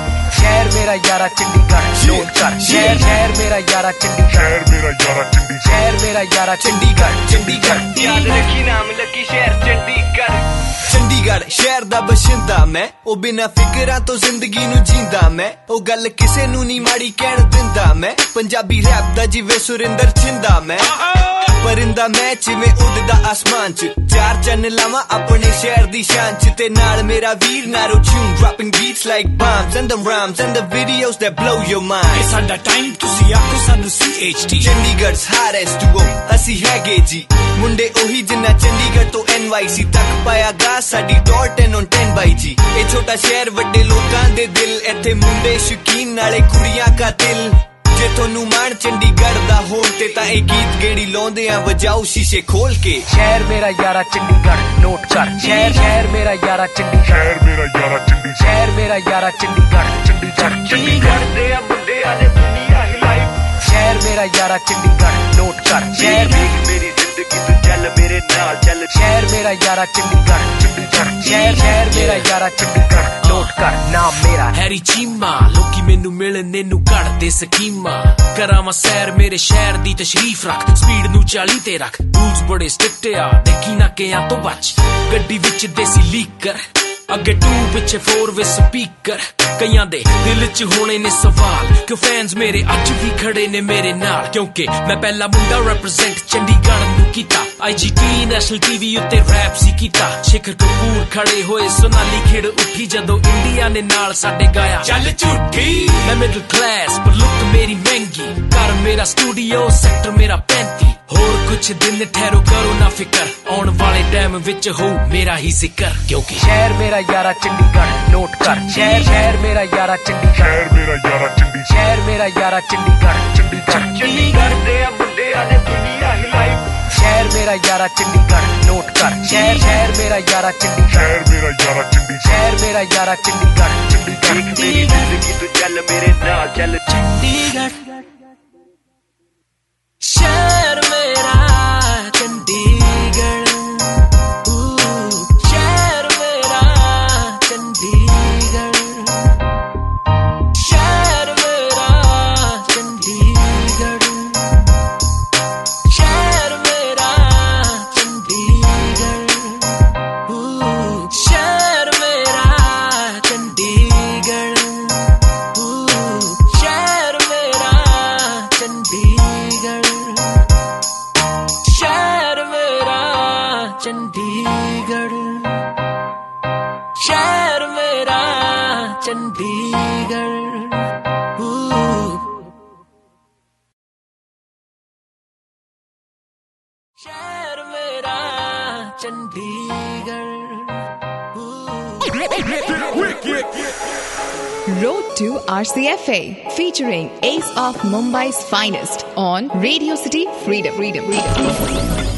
शहर मेरा यारा चंडीगढ़ नोट कर शहर शहर मेरा यारा चंडीगढ़। शहर मेरा यारा चंडीगढ़। शहर मेरा यारा चंडीगढ़ चंडीगढ़। याद रखी नाम लकी शहर चंडीगढ़। ਚੰਡੀਗੜ੍ਹ ਸ਼ਹਿਰ ਦਾ ਬਸ਼ਿੰਦਾ ਮੈਂ ਉਹ ਬਿਨਾ ਫਿਕਰਾਂ ਤੋਂ ਜ਼ਿੰਦਗੀ ਨੂੰ ਜੀਂਦਾ ਮੈਂ ਉਹ ਗੱਲ ਕਿਸੇ ਨੂੰ ਨਹੀਂ ਮਾੜੀ ਕਹਿਣ ਦਿੰਦਾ ਮੈਂ ਪੰਜਾਬੀ ਰੈਪ ਦਾ ਜਿਵੇਂ ਸੁਰਿੰਦਰ ਛਿੰਦਾ ਮੈਂ। ਪਰਿੰਦਾ ਮੈਂ ਜਿਵੇਂ ਉੱਡਦਾ ਆਸਮਾਨ 'ਚ ਚਾਰ ਚੰਨ ਲਾਵਾਂ ਆਪਣੇ ਸ਼ਹਿਰ ਦੀ ਸ਼ਾਨ 'ਚ ਤੇ ਨਾਲ ਮੇਰਾ ਵੀਰ ਨਾਰੋ tune dropping beats like bombs and the rhymes and the videos that blow your mind ਇਹ ਸਾਡਾ ਟਾਈਮ ਤੁਸੀਂ ਆਖੋ ਸਾਨੂੰ CHT ਚੰਡੀਗੜ੍ਹ's hottest duo ਅਸੀਂ ਹੈਗੇ ਜੀ। ਮੁੰਡੇ ਉਹੀ ਜਿੰਨਾ ਚੰਡੀਗੜ੍ਹ ਤੋਂ NYC ਤੱਕ ਪਾਇਆ ਗਾ ਸਾਡੀ ਟੌਰ 10 on 10 ਬਾਈ ਜੀ। ਇਹ ਛੋਟਾ ਸ਼ਹਿਰ ਵੱਡੇ ਲੋਕਾਂ ਦੇ ਦਿਲ ਇੱਥੇ ਮੁੰਡੇ ਸ਼ੌਕੀਨ ਨਾਲੇ ਕੁੜੀਆਂ ਕਾ ਦਿਲ ਜੇ ਤੁਹਾਨੂੰ ਮਾਣ ਚੰਡੀਗੜ੍ਹ ਦਾ ਹੋਣ ਤੇ ਤਾਂ ਇਹ ਗੀਤ ਗੇੜੀ ਲਾਉਂਦੇ ਆ ਵਜਾਓ ਸ਼ੀਸ਼ੇ ਖੋਲ ਕੇ। ਸ਼ਹਿਰ ਮੇਰਾ ਯਾਰਾ ਚੰਡੀਗੜ੍ਹ ਨੋਟ ਕਰ। ਸ਼ਹਿਰ ਸ਼ਹਿਰ ਮੇਰਾ ਯਾਰਾ ਚੰਡੀਗੜ੍ਹ। ਸ਼ਹਿਰ ਮੇਰਾ ਯਾਰਾ ਚੰਡੀਗੜ੍ਹ। ਸ਼ਹਿਰ ਮੇਰਾ ਯਾਰਾ ਚੰਡੀਗੜ੍ਹ। ਚੰਡੀਗੜ੍ਹ ਚੰਡੀਗੜ੍ਹ। ਦੇ ਆ ਮੁੰਡਿਆਂ ਨੇ ਦੁਨੀਆ ਹਿਲਾਈ ਸ਼ਹਿਰ ਮੇਰਾ ਯਾਰਾ ਚੰਡੀਗੜ੍ਹ ਨੋਟ ਕਰ। ਸ਼ਹਿਰ ਮੇਰੀ ਜ਼ਿੰਦਗੀ ਤੂੰ ਚੱਲ ਮੇਰੇ ਨਾਲ ਚੱਲ। ਸ਼ਹਿਰ ਮੇਰਾ ਯਾਰਾ ਚੰਡੀਗੜ੍ਹ ਚੰਡੀਗੜ੍ਹ ਸ਼ਹਿਰ ਸ਼ਹਿਰ ਮੇਰਾ ਯਾਰਾ ਚੰਡੀਗੜ੍ਹ ਨੋਟ ਕਰ, ਨਾਮ ਮੇਰਾ। ਹੈਰੀ ਚੀਮਾ, ਲੋਕੀ ਮੈਨੂੰ ਮਿਲਣੇ ਨੂੰ ਕੱਢਦੇ ਸਕੀਮਾਂ। ਕਰਾਵਾਂ ਸੈਰ ਮੇਰੇ ਸ਼ਹਿਰ ਦੀ ਤਸ਼ਰੀਫ ਰੱਖ, ਸਪੀਡ ਨੂੰ 40 ਤੇ ਰੱਖ। ਰੂਲਸ ਬੜੇ ਸਟ੍ਰਿਕਟ ਆ, ਦੇਖੀ ਨਾ ਕਿਆਂ ਤੋਂ ਬਚ। ਗੱਡੀ ਵਿੱਚ ਦੇਸੀ ਲੀਕਰ ਅੱਗੇ ਟੂ ਪਿੱਛੇ ਫੋਰ ਵੇ ਸਪੀਕਰ ਕਈਆਂ ਦੇ ਦਿਲ 'ਚ ਹੋਣੇ ਨੇ ਸਵਾਲ। ਕਿ ਫੈਨਸ ਮੇਰੇ ਅੱਜ ਵੀ ਖੜੇ ਨੇ ਮੇਰੇ ਨਾਲ? ਕਿਉਂਕਿ ਮੈਂ ਪਹਿਲਾ ਮੁੰਡਾ ਰੈਪਰੈਜ਼ੈਂਟ ਚੰਡੀਗੜ੍ਹ ਨੂੰ ਕੀਤਾ। ਆਈਜੀਟੀ ਨੈਸ਼ਨਲ ਟੀਵੀ ਉੱਤੇ ਰੈਪ ਸੀ ਕੀਤਾ। ਸ਼ਿਖਰ ਕਪੂਰ ਖੜੇ ਹੋਏ ਸੋਨਾਲੀ ਖੇੜ ਉੱਠੀ ਜਦੋਂ ਇੰਡੀਆ ਨੇ ਨਾਲ ਸਾਡੇ ਗਾਇਆ। ਚੱਲ ਝੂਠੀ। ਮੈਂ ਮਿਡਲ ਕਲਾਸ ਪਰ ਲੁੱਕ ਮੇਰੀ ਮਹਿੰਗੀ। ਘਰ ਮੇਰਾ ਸਟੂਡੀਓ ਸੈਕਟਰ ਮੇਰਾ 35 ਹੋਰ ਕੁਛ ਦਿਨ ਠਹਿਰੋ ਕਰੋ ਨਾ ਫਿਕਰ ਆਉਣ ਵਾਲੇ ਟਾਈਮ ਵਿੱਚ ਹੋ ਮੇਰਾ ਹੀ ਜ਼ਿਕਰ ਕਿਉਂਕਿ ਸ਼ਹਿਰ ਮੇਰਾ ਯਾਰਾ ਚੰਡੀਗੜ੍ਹ ਨੋਟ ਕਰ ਸ਼ਹਿਰ ਸ਼ਹਿਰ ਮੇਰਾ ਯਾਰਾ ਚੰਡੀਗੜ੍ਹ ਸ਼ਹਿਰ ਮੇਰਾ ਯਾਰਾ ਚੰਡੀਗੜ੍ਹ ਸ਼ਹਿਰ ਮੇਰਾ ਯਾਰਾ ਚੰਡੀਗੜ੍ਹ ਚੰਡੀਗੜ੍ਹ ਚੰਡੀਗੜ੍ਹ ਦੇ ਆ ਮੁੰਡਿਆਂ ਨੇ ਦੁਨੀਆ ਹਿਲਾਈ ਸ਼ਹਿਰ ਮੇਰਾ ਯਾਰਾ ਚੰਡੀਗੜ੍ਹ ਨੋਟ ਕਰ ਸ਼ਹਿਰ ਸ਼ਹਿਰ ਮੇਰਾ ਯਾਰਾ ਚੰਡੀਗੜ੍ਹ ਸ਼ਹਿਰ ਮੇਰਾ ਯਾਰਾ ਚੰਡੀਗੜ੍ਹ ਸ਼ਹਿਰ ਮੇਰਾ ਯਾਰਾ ਚੰਡੀਗੜ੍ਹ ਚੰਡੀਗੜ੍ਹ ਮੇਰੀ ਜ਼ਿੰਦਗੀ ਤੂੰ ਚੱਲ ਮੇਰੇ ਨਾਲ ਚੱਲ Chandigarh शर्मेरा Chandigarh Road to RCFA, featuring Ace of Mumbai's finest on Radio City Freedom. Freedom. Freedom.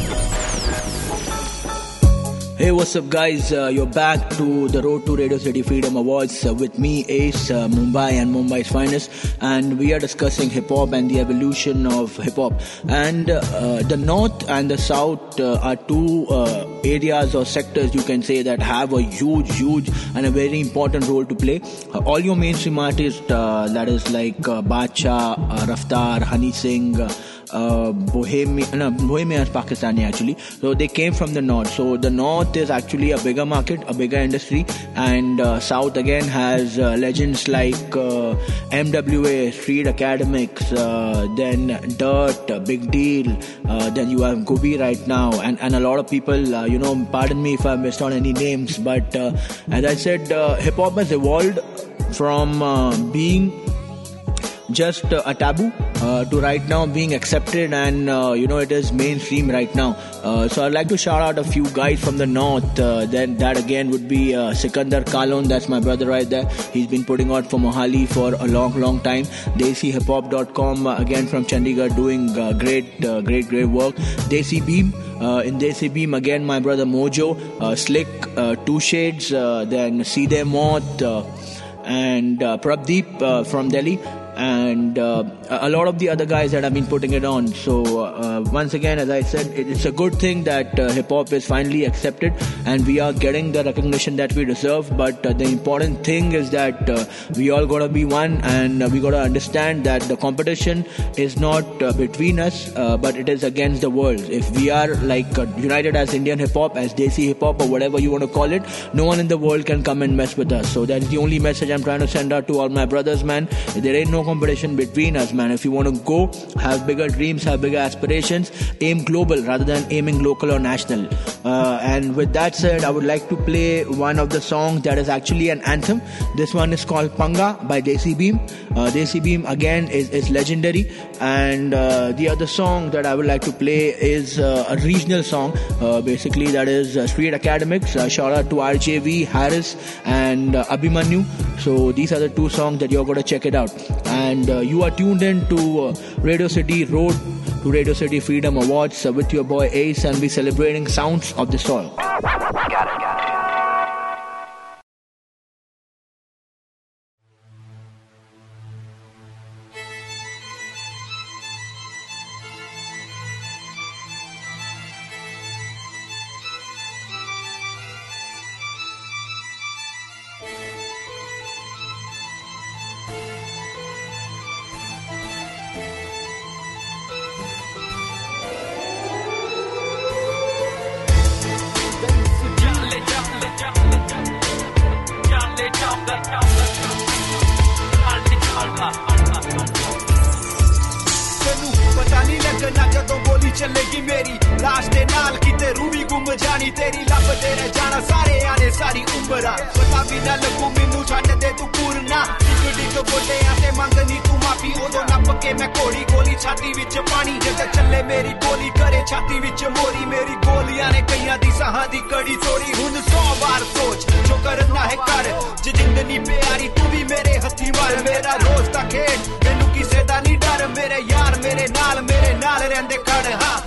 Hey, what's up, guys? Uh, you're back to the Road to Radio City Freedom Awards uh, with me, Ace, uh, Mumbai, and Mumbai's finest. And we are discussing hip hop and the evolution of hip hop. And uh, the North and the South uh, are two uh, areas or sectors you can say that have a huge, huge, and a very important role to play. All your mainstream artists, that is like uh, Badshah, Raftaar, Honey Singh, uh, Bohemia, no, Bohemia is Pakistani actually. So they came from the north. So the north is actually a bigger market, a bigger industry, and uh, south again has uh, legends like uh, MWA, Street Academics, uh, then Dirt, uh, Big Deal, then you have Gobi right now, and, and a lot of people, you know, pardon me if I missed on any names, but as I said, hip hop has evolved from being just a taboo uh, to right now being accepted and uh, you know it is mainstream right now. Uh, so i'd like to shout out a few guys from the north then that again would be Sikander Kahlon. That's my brother right there. He's been putting out for mohali for a long long time. Desihiphop.com again from chandigarh doing great great great work. Desi beam uh, in desi beam again my brother mojo uh, slick uh, two shades then see uh, and Prabh Deep from Delhi. And uh, a lot of the other guys that have been putting it on. So uh, once again, as I said, it's a good thing that uh, hip hop is finally accepted and we are getting the recognition that we deserve. But uh, the important thing is that uh, we all gotta be one and uh, we gotta understand that the competition is not between us, but it is against the world. If we are like united as Indian hip hop, as Desi hip hop, or whatever you want to call it, no one in the world can come and mess with us. So that is the only message I'm trying to send out to all my brothers, man. There ain't no competition between us, man. If you want to go, have bigger dreams, have bigger aspirations, aim global rather than aiming local or national. Uh, and with that said, I would like to play one of the songs that is actually an anthem. This one is called Panga by Desi Beam. Uh, Desi Beam again is, is legendary. And uh, the other song that I would like to play is uh, a regional song, uh, basically that is uh, Street Academics. Uh, shout out to RJV, Harris, and Abhimanyu. So these are the two songs that you're going to check it out. And uh, you are tuned in to uh, Radio City Road to Radio City Freedom Awards uh, with your boy Ace, and we celebrating sounds of the soil. थोड़ी हूँ सौ बार सोच। जो करना है कर। ज़िंदगी प्यारी, तू भी मेरे हथी मार मेरा रोज का खेल मैनू किसे दा नहीं डर। मेरे यार, मेरे नाल मेरे नाल रहंदे खड़। हाँ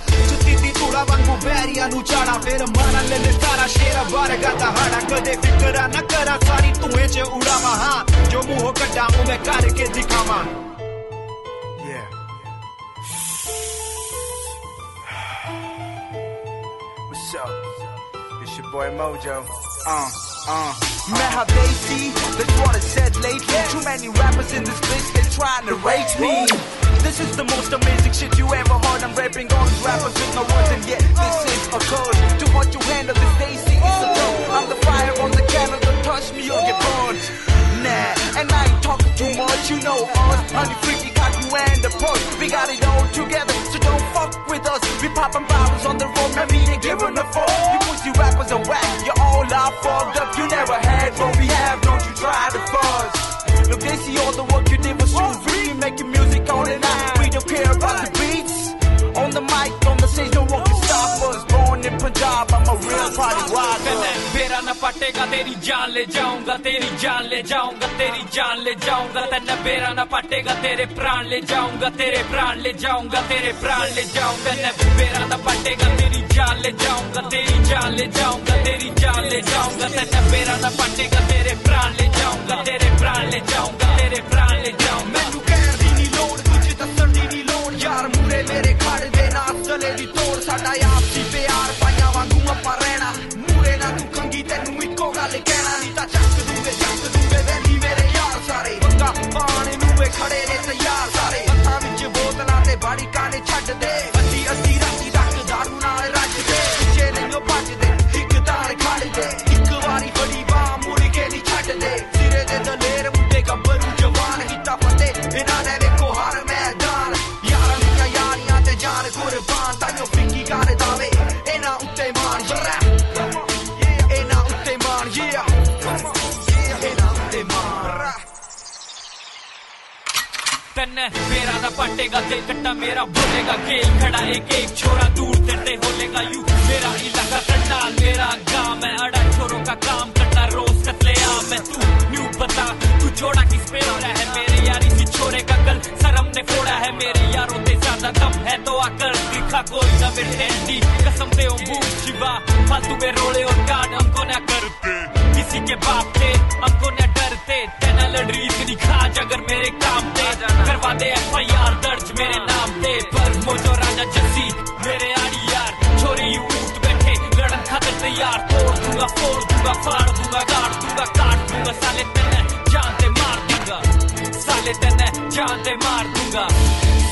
न करा, सारी हाँ, Yeah. (sighs) What's up? boy Mojo. Uh, uh. Meha Basie, that's what I said lately. Too many rappers in this bitch, They're trying to rage me. This is the most amazing shit you ever heard. I'm rapping on rappers with no words, and yet this is a curse. To what you handle this they see, it's a joke. I'm the fire on the candle, don't touch me or get burned. And I ain't talking too much, you know us. Honey, freaky, cocky, and the punk. We got it all together, so don't fuck with us. We poppin' bottles on the road, man, we ain't giving a fuck. You pussy rappers are whack, you all are fucked up. You never had what we have, don't you try to fuss. Look, they see all the work you did was shoes. We making music all the night. We don't care about the beats on the mic. mob, I'm a real party rocker. बेरा न पटेगा तेरी जान ले जाऊँगा तेरी जान ले जाऊँगा तेरी जान ले जाऊँगा तेन बेरा न पटेगा तेरे प्राण ले जाऊँगा तेरे प्राण ले जाऊँगा तेरे प्राण ले जाऊँगा न बेरा न पटेगा तेरी जान ले जाऊँगा तेरी जान ले जाऊँगा तेरी जान ले जाऊँगा तेन बेरा न पटेगा तेरे प्राण ले जाऊँगा तेरे प्राण ले जाऊँगा तेरे प्राण ले जाऊँगा मैनू कहर दी नी लोड़ तुझे दस्सन दी नी लोड़ यार मूरे मेरे खड़ देना चले दी तोड़ साडा यार बोलेगा दिल कट्टा मेरा, बोलेगा खेल खड़ा एक एक, छोरा दूर करते होलेगा यू। मेरा इलाका कट्टा, मेरा गाँव है, अड़ा छोरों का काम कट्टा रोज कतले आम मैं तू न्यू बता, तू छोड़ा किस पे हो रहा है? मेरे यारी इसी छोरे का कल सरम ने फोड़ा है। मेरे यारों ते ज़्यादा कम है तो आकर दिखा कोई ना मेरे हैंडी कसम दे ओम शिवा, फालतू में रोले और काट हमको ना करते। किसी के बाप थे हम फोड़ दूँगा फाड़ दूँगा गाड़ दूँगा काट दूँगा साले तेने जान ते मार दूँगा साले तेने जान ते मार दूँगा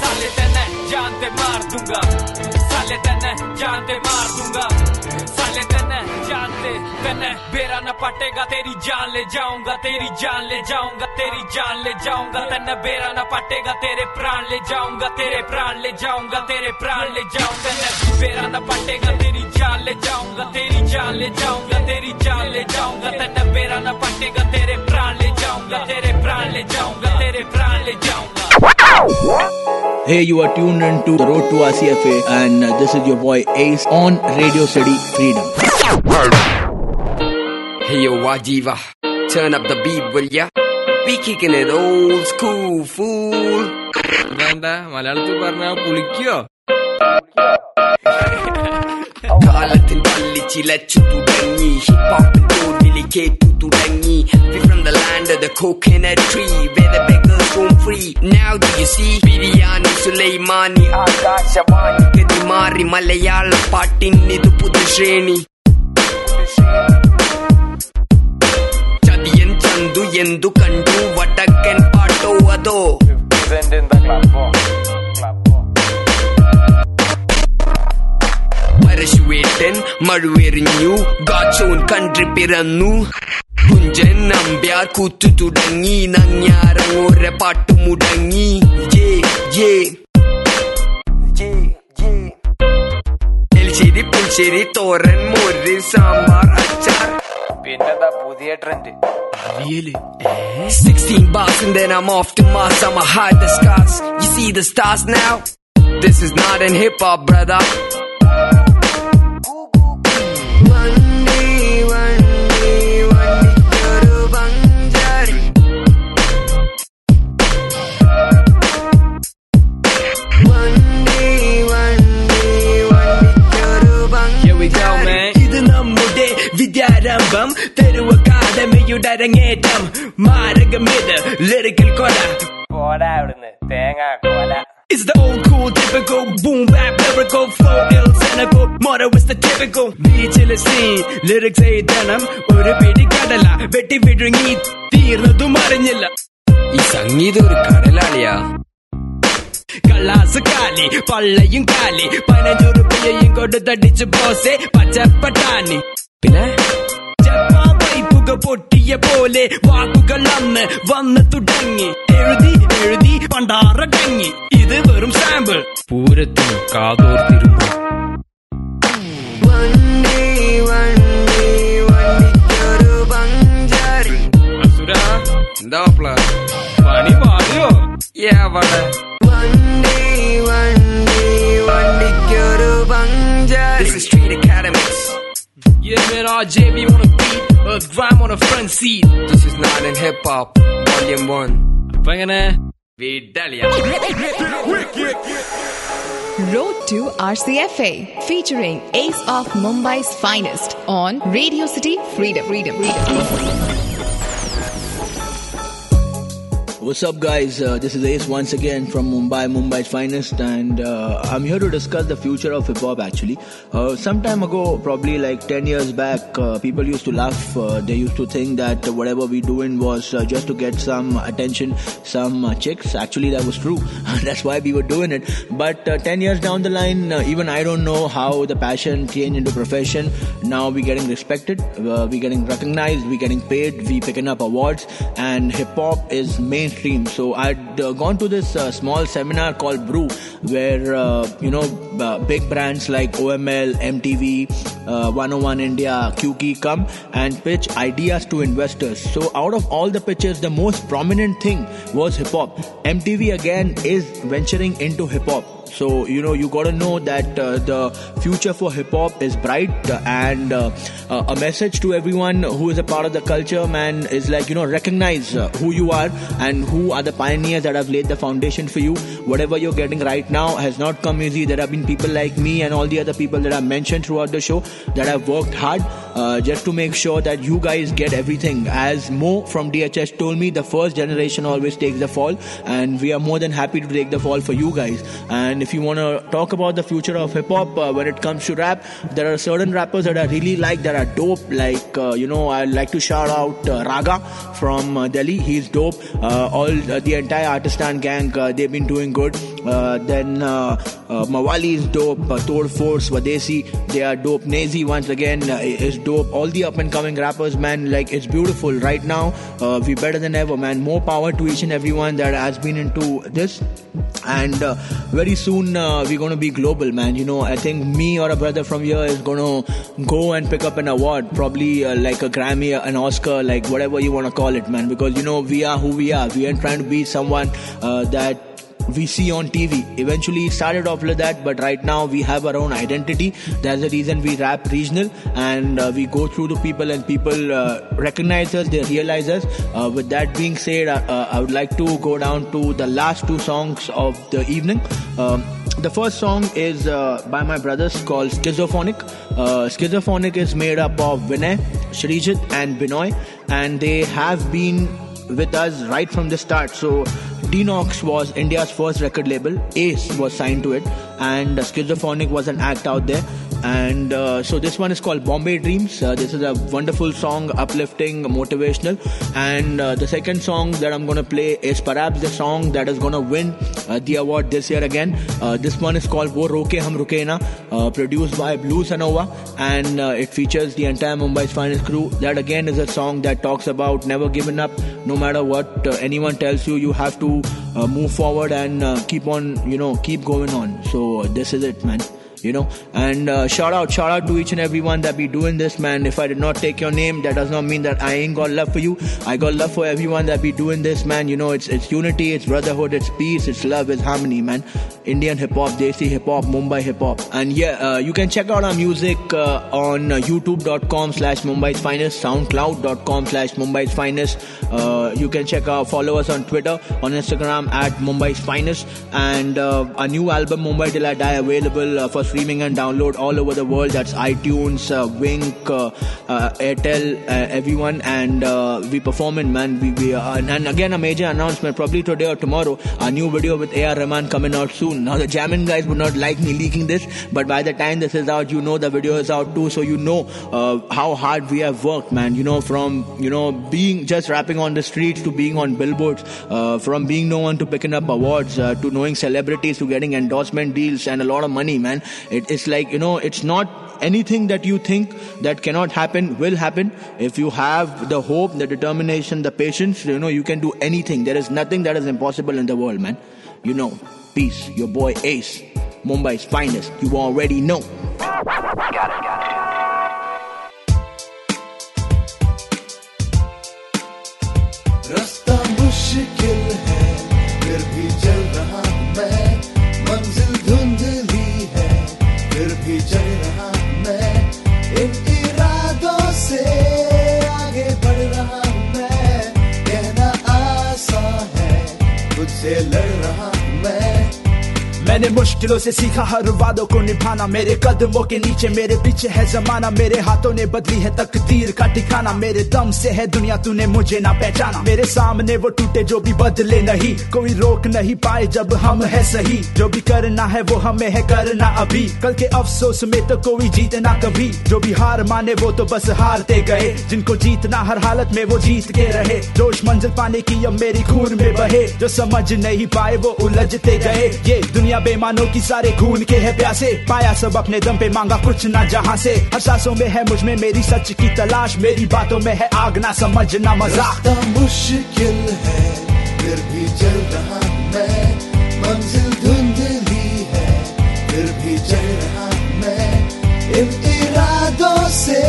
साले तेने जान ते मार दूँगा साले तेने जान ते मार दूँगा साले तेने जान ते तेने बेरा न पटेगा तेरी जान ले जाऊँगा तेरी जान ले जाऊँगा तेरी जान ले जाऊँगा तेने बेरा न पटेगा तेरे प्राण ले जाऊँगा तेरे प्राण ले जाऊँगा तेरे प्राण ले जाऊँगा तेने बेरा न पटेगा तेरी जान ले जाऊंगा तेरी जान ले जाऊंगा तेरी जान ले जाऊंगा तेने बेरा न पटेगा तेरे प्राण ले जाऊंगा तेरे प्राण ले जाऊंगा तेरे प्राण ले जाऊंगा Hey, you are tuned into the Road to RCFA, and uh, this is your boy Ace on Radio City Freedom. Hey yo, Wajiva, turn up the beat, will ya? Be kicking it old school, fool. എന്താ മലയാളത്തിൽ പറഞ്ഞ പുളിക്കോ காலத்தின் பள்ளி சிலச்சுத்துடங்கி hip hop totally கேட்டு துடங்கி We from the land of the coconut tree. Where the beggars roam free. Now do you see? Biryani sulaimani Akashvani கதி மாறி மலையாள பாட்டின் இது புது ஸ்ரேணி சதியன் சந்து எந்து கண்டு வடக்கன் பாட்டோ அதோ Present in the platform. പരശുവേട്ടൻ മഴുവെറിഞ്ഞു. ഗാച്ചോൻ കണ്ടി പിറന്നു. കുഞ്ചൻ നമ്പ്യാർ കൂത്തു തുടങ്ങി. നങ്ങ്യാറങ്ങോര പാട്ടു മുടങ്ങി. ജേ ജേ. എലിശ്ശേരി പുൽശ്ശേരി തോരൻ മോര് സാമ്പാർ അച്ചാർ. പിന്നെന്താ പുതിയ trend? 16 bars and then I'm off to Mars. I'ma hide the scars. You see the stars now? This is not in hip hop, brother. വിദ്യാരംഭം തെരുവ് അക്കാദമിയുടെ അരങ്ങേറ്റം. മാരകമിത്? ലിറിക്കൽ കൊല. പോടാ അവിടുന്ന്. തേങ്ങ കൊല. It's the old cool, typical. Boom bap lyrical. Flow, ill cynical. Motto is the typical. ബീച്ചിലെ സീൻ ലിറിക്സ് എഴുതണം. ഒരു പിടി കടല. വെട്ടി വിഴുങ്ങി തീർന്നതും അറിഞ്ഞില്ല. ഈ സംഗീതം ഒരു കടലാളിയാ. കള്ളാസ് കാലി പള്ളയും കാലി. പനഞ്ഞൂറ് റുപ്യയും കൊടുത്തടിച്ച് ബോസെ പച്ചപ്പട്ടാണി. പിന്നെ? പുക പൊട്ടിയ പോലെ വാക്കുകൾ അന്ന് വന്ന് തുടങ്ങി. എഴുതി എഴുതി പണ്ടാറടങ്ങി ഇത് വെറും സാമ്പിൾ പൂരത്തിന് കാതോർത്തിരുന്നു പണി മാറിയോ? വണ്ടിക്കൊരു Panchari. Academics Yeah, man, RJ, you wanna beat? A grime on a front seat. This is not in hip hop. Volume one. Apa? Vidalia. Road to RCFA featuring Ace of Mumbai's finest on Radio City Freedom. Freedom. Freedom. What's up, guys? Uh, this is Ace once again from Mumbai, Mumbai's finest, and uh, I'm here to discuss the future of hip hop. Actually, uh, some time ago, probably like 10 years back, uh, people used to laugh. Uh, they used to think that whatever we doing was uh, just to get some attention, some chicks. Actually, that was true. (laughs) That's why we were doing it. But uh, 10 years down the line, even I don't know how the passion changed into profession. Now we're getting respected, we're getting recognized, we're getting paid, we're picking up awards, and hip hop is mainstream. So I'd uh, gone to this uh, small seminar called Brew, where uh, you know uh, big brands like OML, MTV, uh, 101 India, QK come and pitch ideas to investors. So out of all the pitches, the most prominent thing was hip hop. MTV again is venturing into hip hop. So you know you got to know that uh, the future for hip hop is bright, uh, and uh, uh, a message to everyone who is a part of the culture, man, is like you know recognize uh, who you are and who are the pioneers that have laid the foundation for you. Whatever you're getting right now has not come easy. There have been people like me and all the other people that I mentioned throughout the show that have worked hard uh, just to make sure that you guys get everything. As Mo from DHS told me, the first generation always takes the fall, and we are more than happy to take the fall for you guys. And if you want to talk about the future of hip hop uh, when it comes to rap, there are certain rappers that I really like that are dope. Like uh, you know, I like to shout out uh, Raga from uh, Delhi. He's dope. Uh, all uh, the entire Artistan gang, they've been doing good. Then Mawali is dope. Uh, Tod Force, Swadesi, they are dope. Naezy once again is dope. All the up and coming rappers, man, like it's beautiful right now. We better than ever, man. More power to each and everyone that has been into this. And very soon uh, we're gonna be global, man. You know, I think me or a brother from here is gonna go and pick up an award, probably uh, like a Grammy, an Oscar, like whatever you wanna call it, man. Because you know we are who we are. We ain't trying to be someone uh, that we see on TV. Eventually, it started off like that, but right now we have our own identity. That's the reason we rap regional and uh, we go through the people, and people uh, recognize us, they realize us. Uh, with that being said, uh, uh, I would like to go down to the last two songs of the evening. Um, the first song is uh, by my brothers called Schizophonic. Uh, Schizophonic is made up of Vinay, Shrijit, and Binoy, and they have been with us right from the start. So Denox was India's first record label. Ace was signed to it, and Schizophonic was an act out there. And uh, so this one is called Bombay Dreams. Uh, this is a wonderful song, uplifting, motivational. And uh, the second song that I'm gonna play is perhaps the song that is gonna win uh, the award this year again. Uh, this one is called Wo Roke Hum Ruke Na, uh, produced by Blue Sanova, and it features the entire Mumbai's finest crew. That again is a song that talks about never giving up, no matter what anyone tells you. You have to move forward and keep on, you know, keep going on. So this is it, man you know. And uh, shout out shout out to each and everyone that be doing this man. If i did not take your name that does not mean that i ain't got love for you. I got love for everyone that be doing this man. You know it's it's unity it's brotherhood it's peace it's love it's harmony man. Indian hip hop desi hip hop mumbai hip hop. And yeah uh, you can check out our music uh, on uh, youtube.com slash mumbai's finest soundcloud.com slash mumbai's finest. Uh, you can check out follow us on twitter on instagram at mumbai's finest. And uh, a new album mumbai till i die available for streaming and download all over the world. That's iTunes, uh, Wynk, uh, uh, Airtel, uh, everyone, and uh, we performing, man. We, we and, and again a major announcement, probably today or tomorrow. A new video with AR Rahman coming out soon. Now the jamming guys would not like me leaking this, but by the time this is out, you know the video is out too, so you know uh, how hard we have worked, man. You know from you know being just rapping on the streets to being on billboards, from being no one to picking up awards to knowing celebrities to getting endorsement deals and a lot of money, man. It, it's like you know, it's not anything that you think that cannot happen will happen. If you have the hope the determination the patience you know you can do anything. There is nothing that is impossible in the world man. You know peace. Your boy ace mumbai's finest. You already know मैंने मुश्किलों से सीखा, हर वादों को निभाना। मेरे कदमों के नीचे, मेरे पीछे है जमाना। मेरे हाथों ने बदली है तकदीर का ठिकाना। मेरे दम से है दुनिया, तूने मुझे ना पहचाना। मेरे सामने वो टूटे जो भी बदले नहीं। कोई रोक नहीं पाए जब हम है सही। जो भी करना है वो हमें है करना अभी। कल के अफसोस में तो कोई जीतना कभी। जो भी हार माने वो तो बस हारते गए। जिनको जीतना हर हालत में वो जीत के रहे। जोश मंजिल पाने की अब मेरी खून में बहे। जो समझ नहीं पाए वो उलझते गए। ये दुनिया बेमानों की सारे खून के है प्यासे। पाया सब अपने दम पे, मांगा कुछ ना जहाँ से। हर सांसों में है मुझमें मेरी सच की तलाश। मेरी बातों में है आग, ना समझना मज़ाक। रास्ता मुश्किल है, फिर भी चल रहा मैं। मंजिल धुंधली है, फिर भी चल रहा मैं। इन इरादों से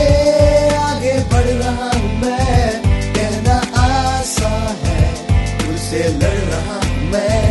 आगे बढ़ रहा मैं। कहना आसान है खुद से लड़ रहा मैं।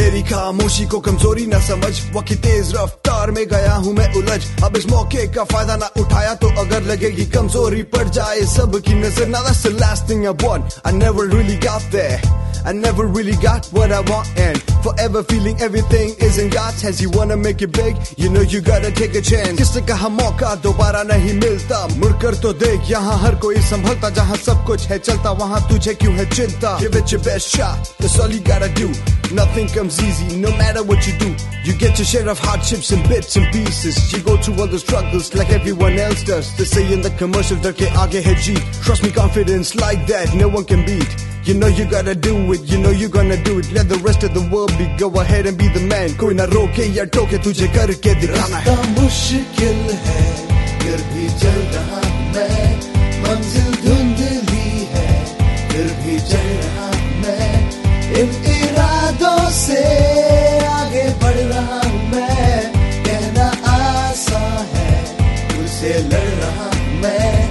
मेरी खामोशी को कमज़ोरी ना समझ। वकी तेज रफ्तार में गया हूँ मैं उलझ अब इस मौके का फ़ायदा ना उठाया तो अगर लगेगी कमज़ोरी पड़ जाए सब की नज़र ना that's the last thing I want I never really got there I never really got what I want and forever feeling everything is in God's hands. You wanna make it big, you know you gotta take a chance. किसने कहा मौका दोबारा नहीं मिलता मुड़कर तो देख यहाँ हर कोई संभलता जहाँ सब कुछ है चलता वहाँ तुझे क्यों है चिंता Give it your best shot, that's all you gotta do. Nothing comes easy, no matter what you do. You get your share of hardships and bits and pieces. You go through all the struggles like everyone else does. They say in the commercials that ke aage hai jeet. Trust me, confidence like that no one can beat. You know you gotta do it, you know you're gonna do it. Let the rest of the world be. Go ahead and be the man. कोई ना रोके या टोके तुझे करके दिखाना है. रास्ता मुश्किल है फिर भी चल रहा हूं मैं मंजिल धुंधली है फिर भी चल रहा हूं मैं इन इरादों से तुझसे लड़ रहा मैं।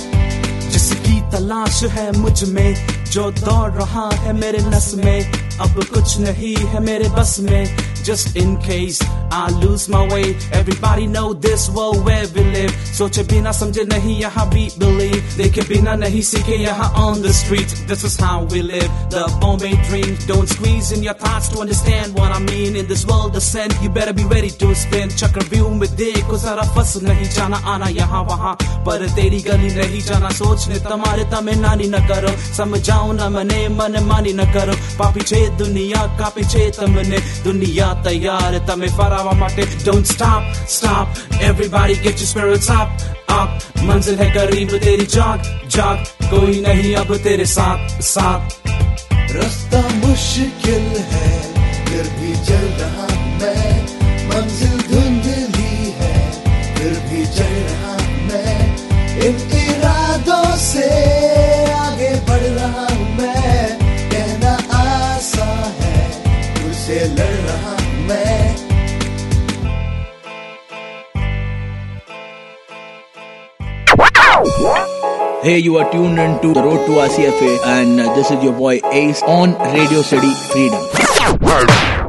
जिसकी तलाश है मुझमें, जो दौड़ रहा है मेरे नस में। अब कुछ नहीं है मेरे बस में। just in case I lose my way everybody know this world where we live सोचे बिना समझे नहीं यहाँ we believe देखे बिना नहीं सीखे यहाँ on the street this is how we live the Bombay dream don't squeeze in your thoughts to understand what I mean in this world of sin you better be ready to spin चक्रव्यूह में देखो जरा फंस नहीं जाना आना यहाँ वहाँ पर तेरी गली नहीं जाना सोचने तुम्हारे तमे नानी न करो समझाओ न मने मन मानी न करो पापी छे दुनिया का पीछे तमने दुनिया तैयार है तमे फरावा माटे don't stop stop, everybody get your spirits up up. मंजिल है करीब, तेरी जाग जाग, कोई नहीं अब तेरे साथ साथ। रास्ता मुश्किल है, फिर भी चल रहा मैं। मंजिल धुंधली है, फिर भी चल रहा मैं। इन इरादों से आगे बढ़ रहा मैं। कहना आसान है, तुझसे लड़ Hey, you are tuned in to the Road to RCFA, and uh, this is your boy Ace on Radio City Freedom.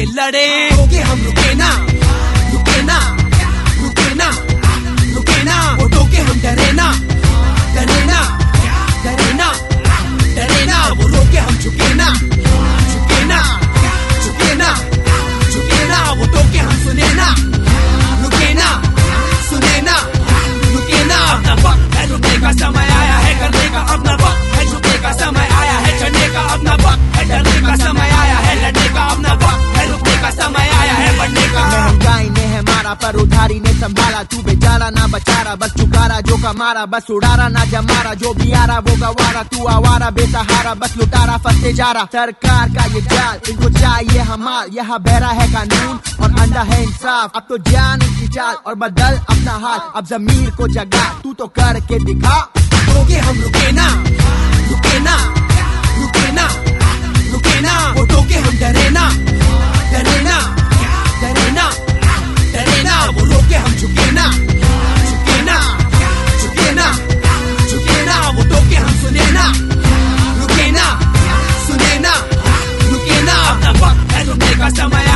செல்லடே. महँगाई ने है मारा पर उधारी ने संभाला। तू बेचारा ना बचारा, बस चुकारा, जो कमारा, बस उड़ारा, ना जमारा, जो भी आ रहा वो गवारा। तू आवारा, बेसहारा, बस लुटारा फंसते जा रहा सरकार का ये जाल, इनको चाहिए हमार यहाँ बहरा है कानून और अंडा है इंसाफ। अब तो जान इनकी चाल और बदल अपना हाल। अब जमीर को जगा, तू तो करके दिखा। रोके हम, रुके ना रुके ना रुके ना रुके ना। वो टोके हम डरे ना। रोके हम झुके ना झुके ना झुके ना झुके ना वो टोके हम सुने ना रुके ना सुने ना रुके ना अपना वक्त है रुकने का समय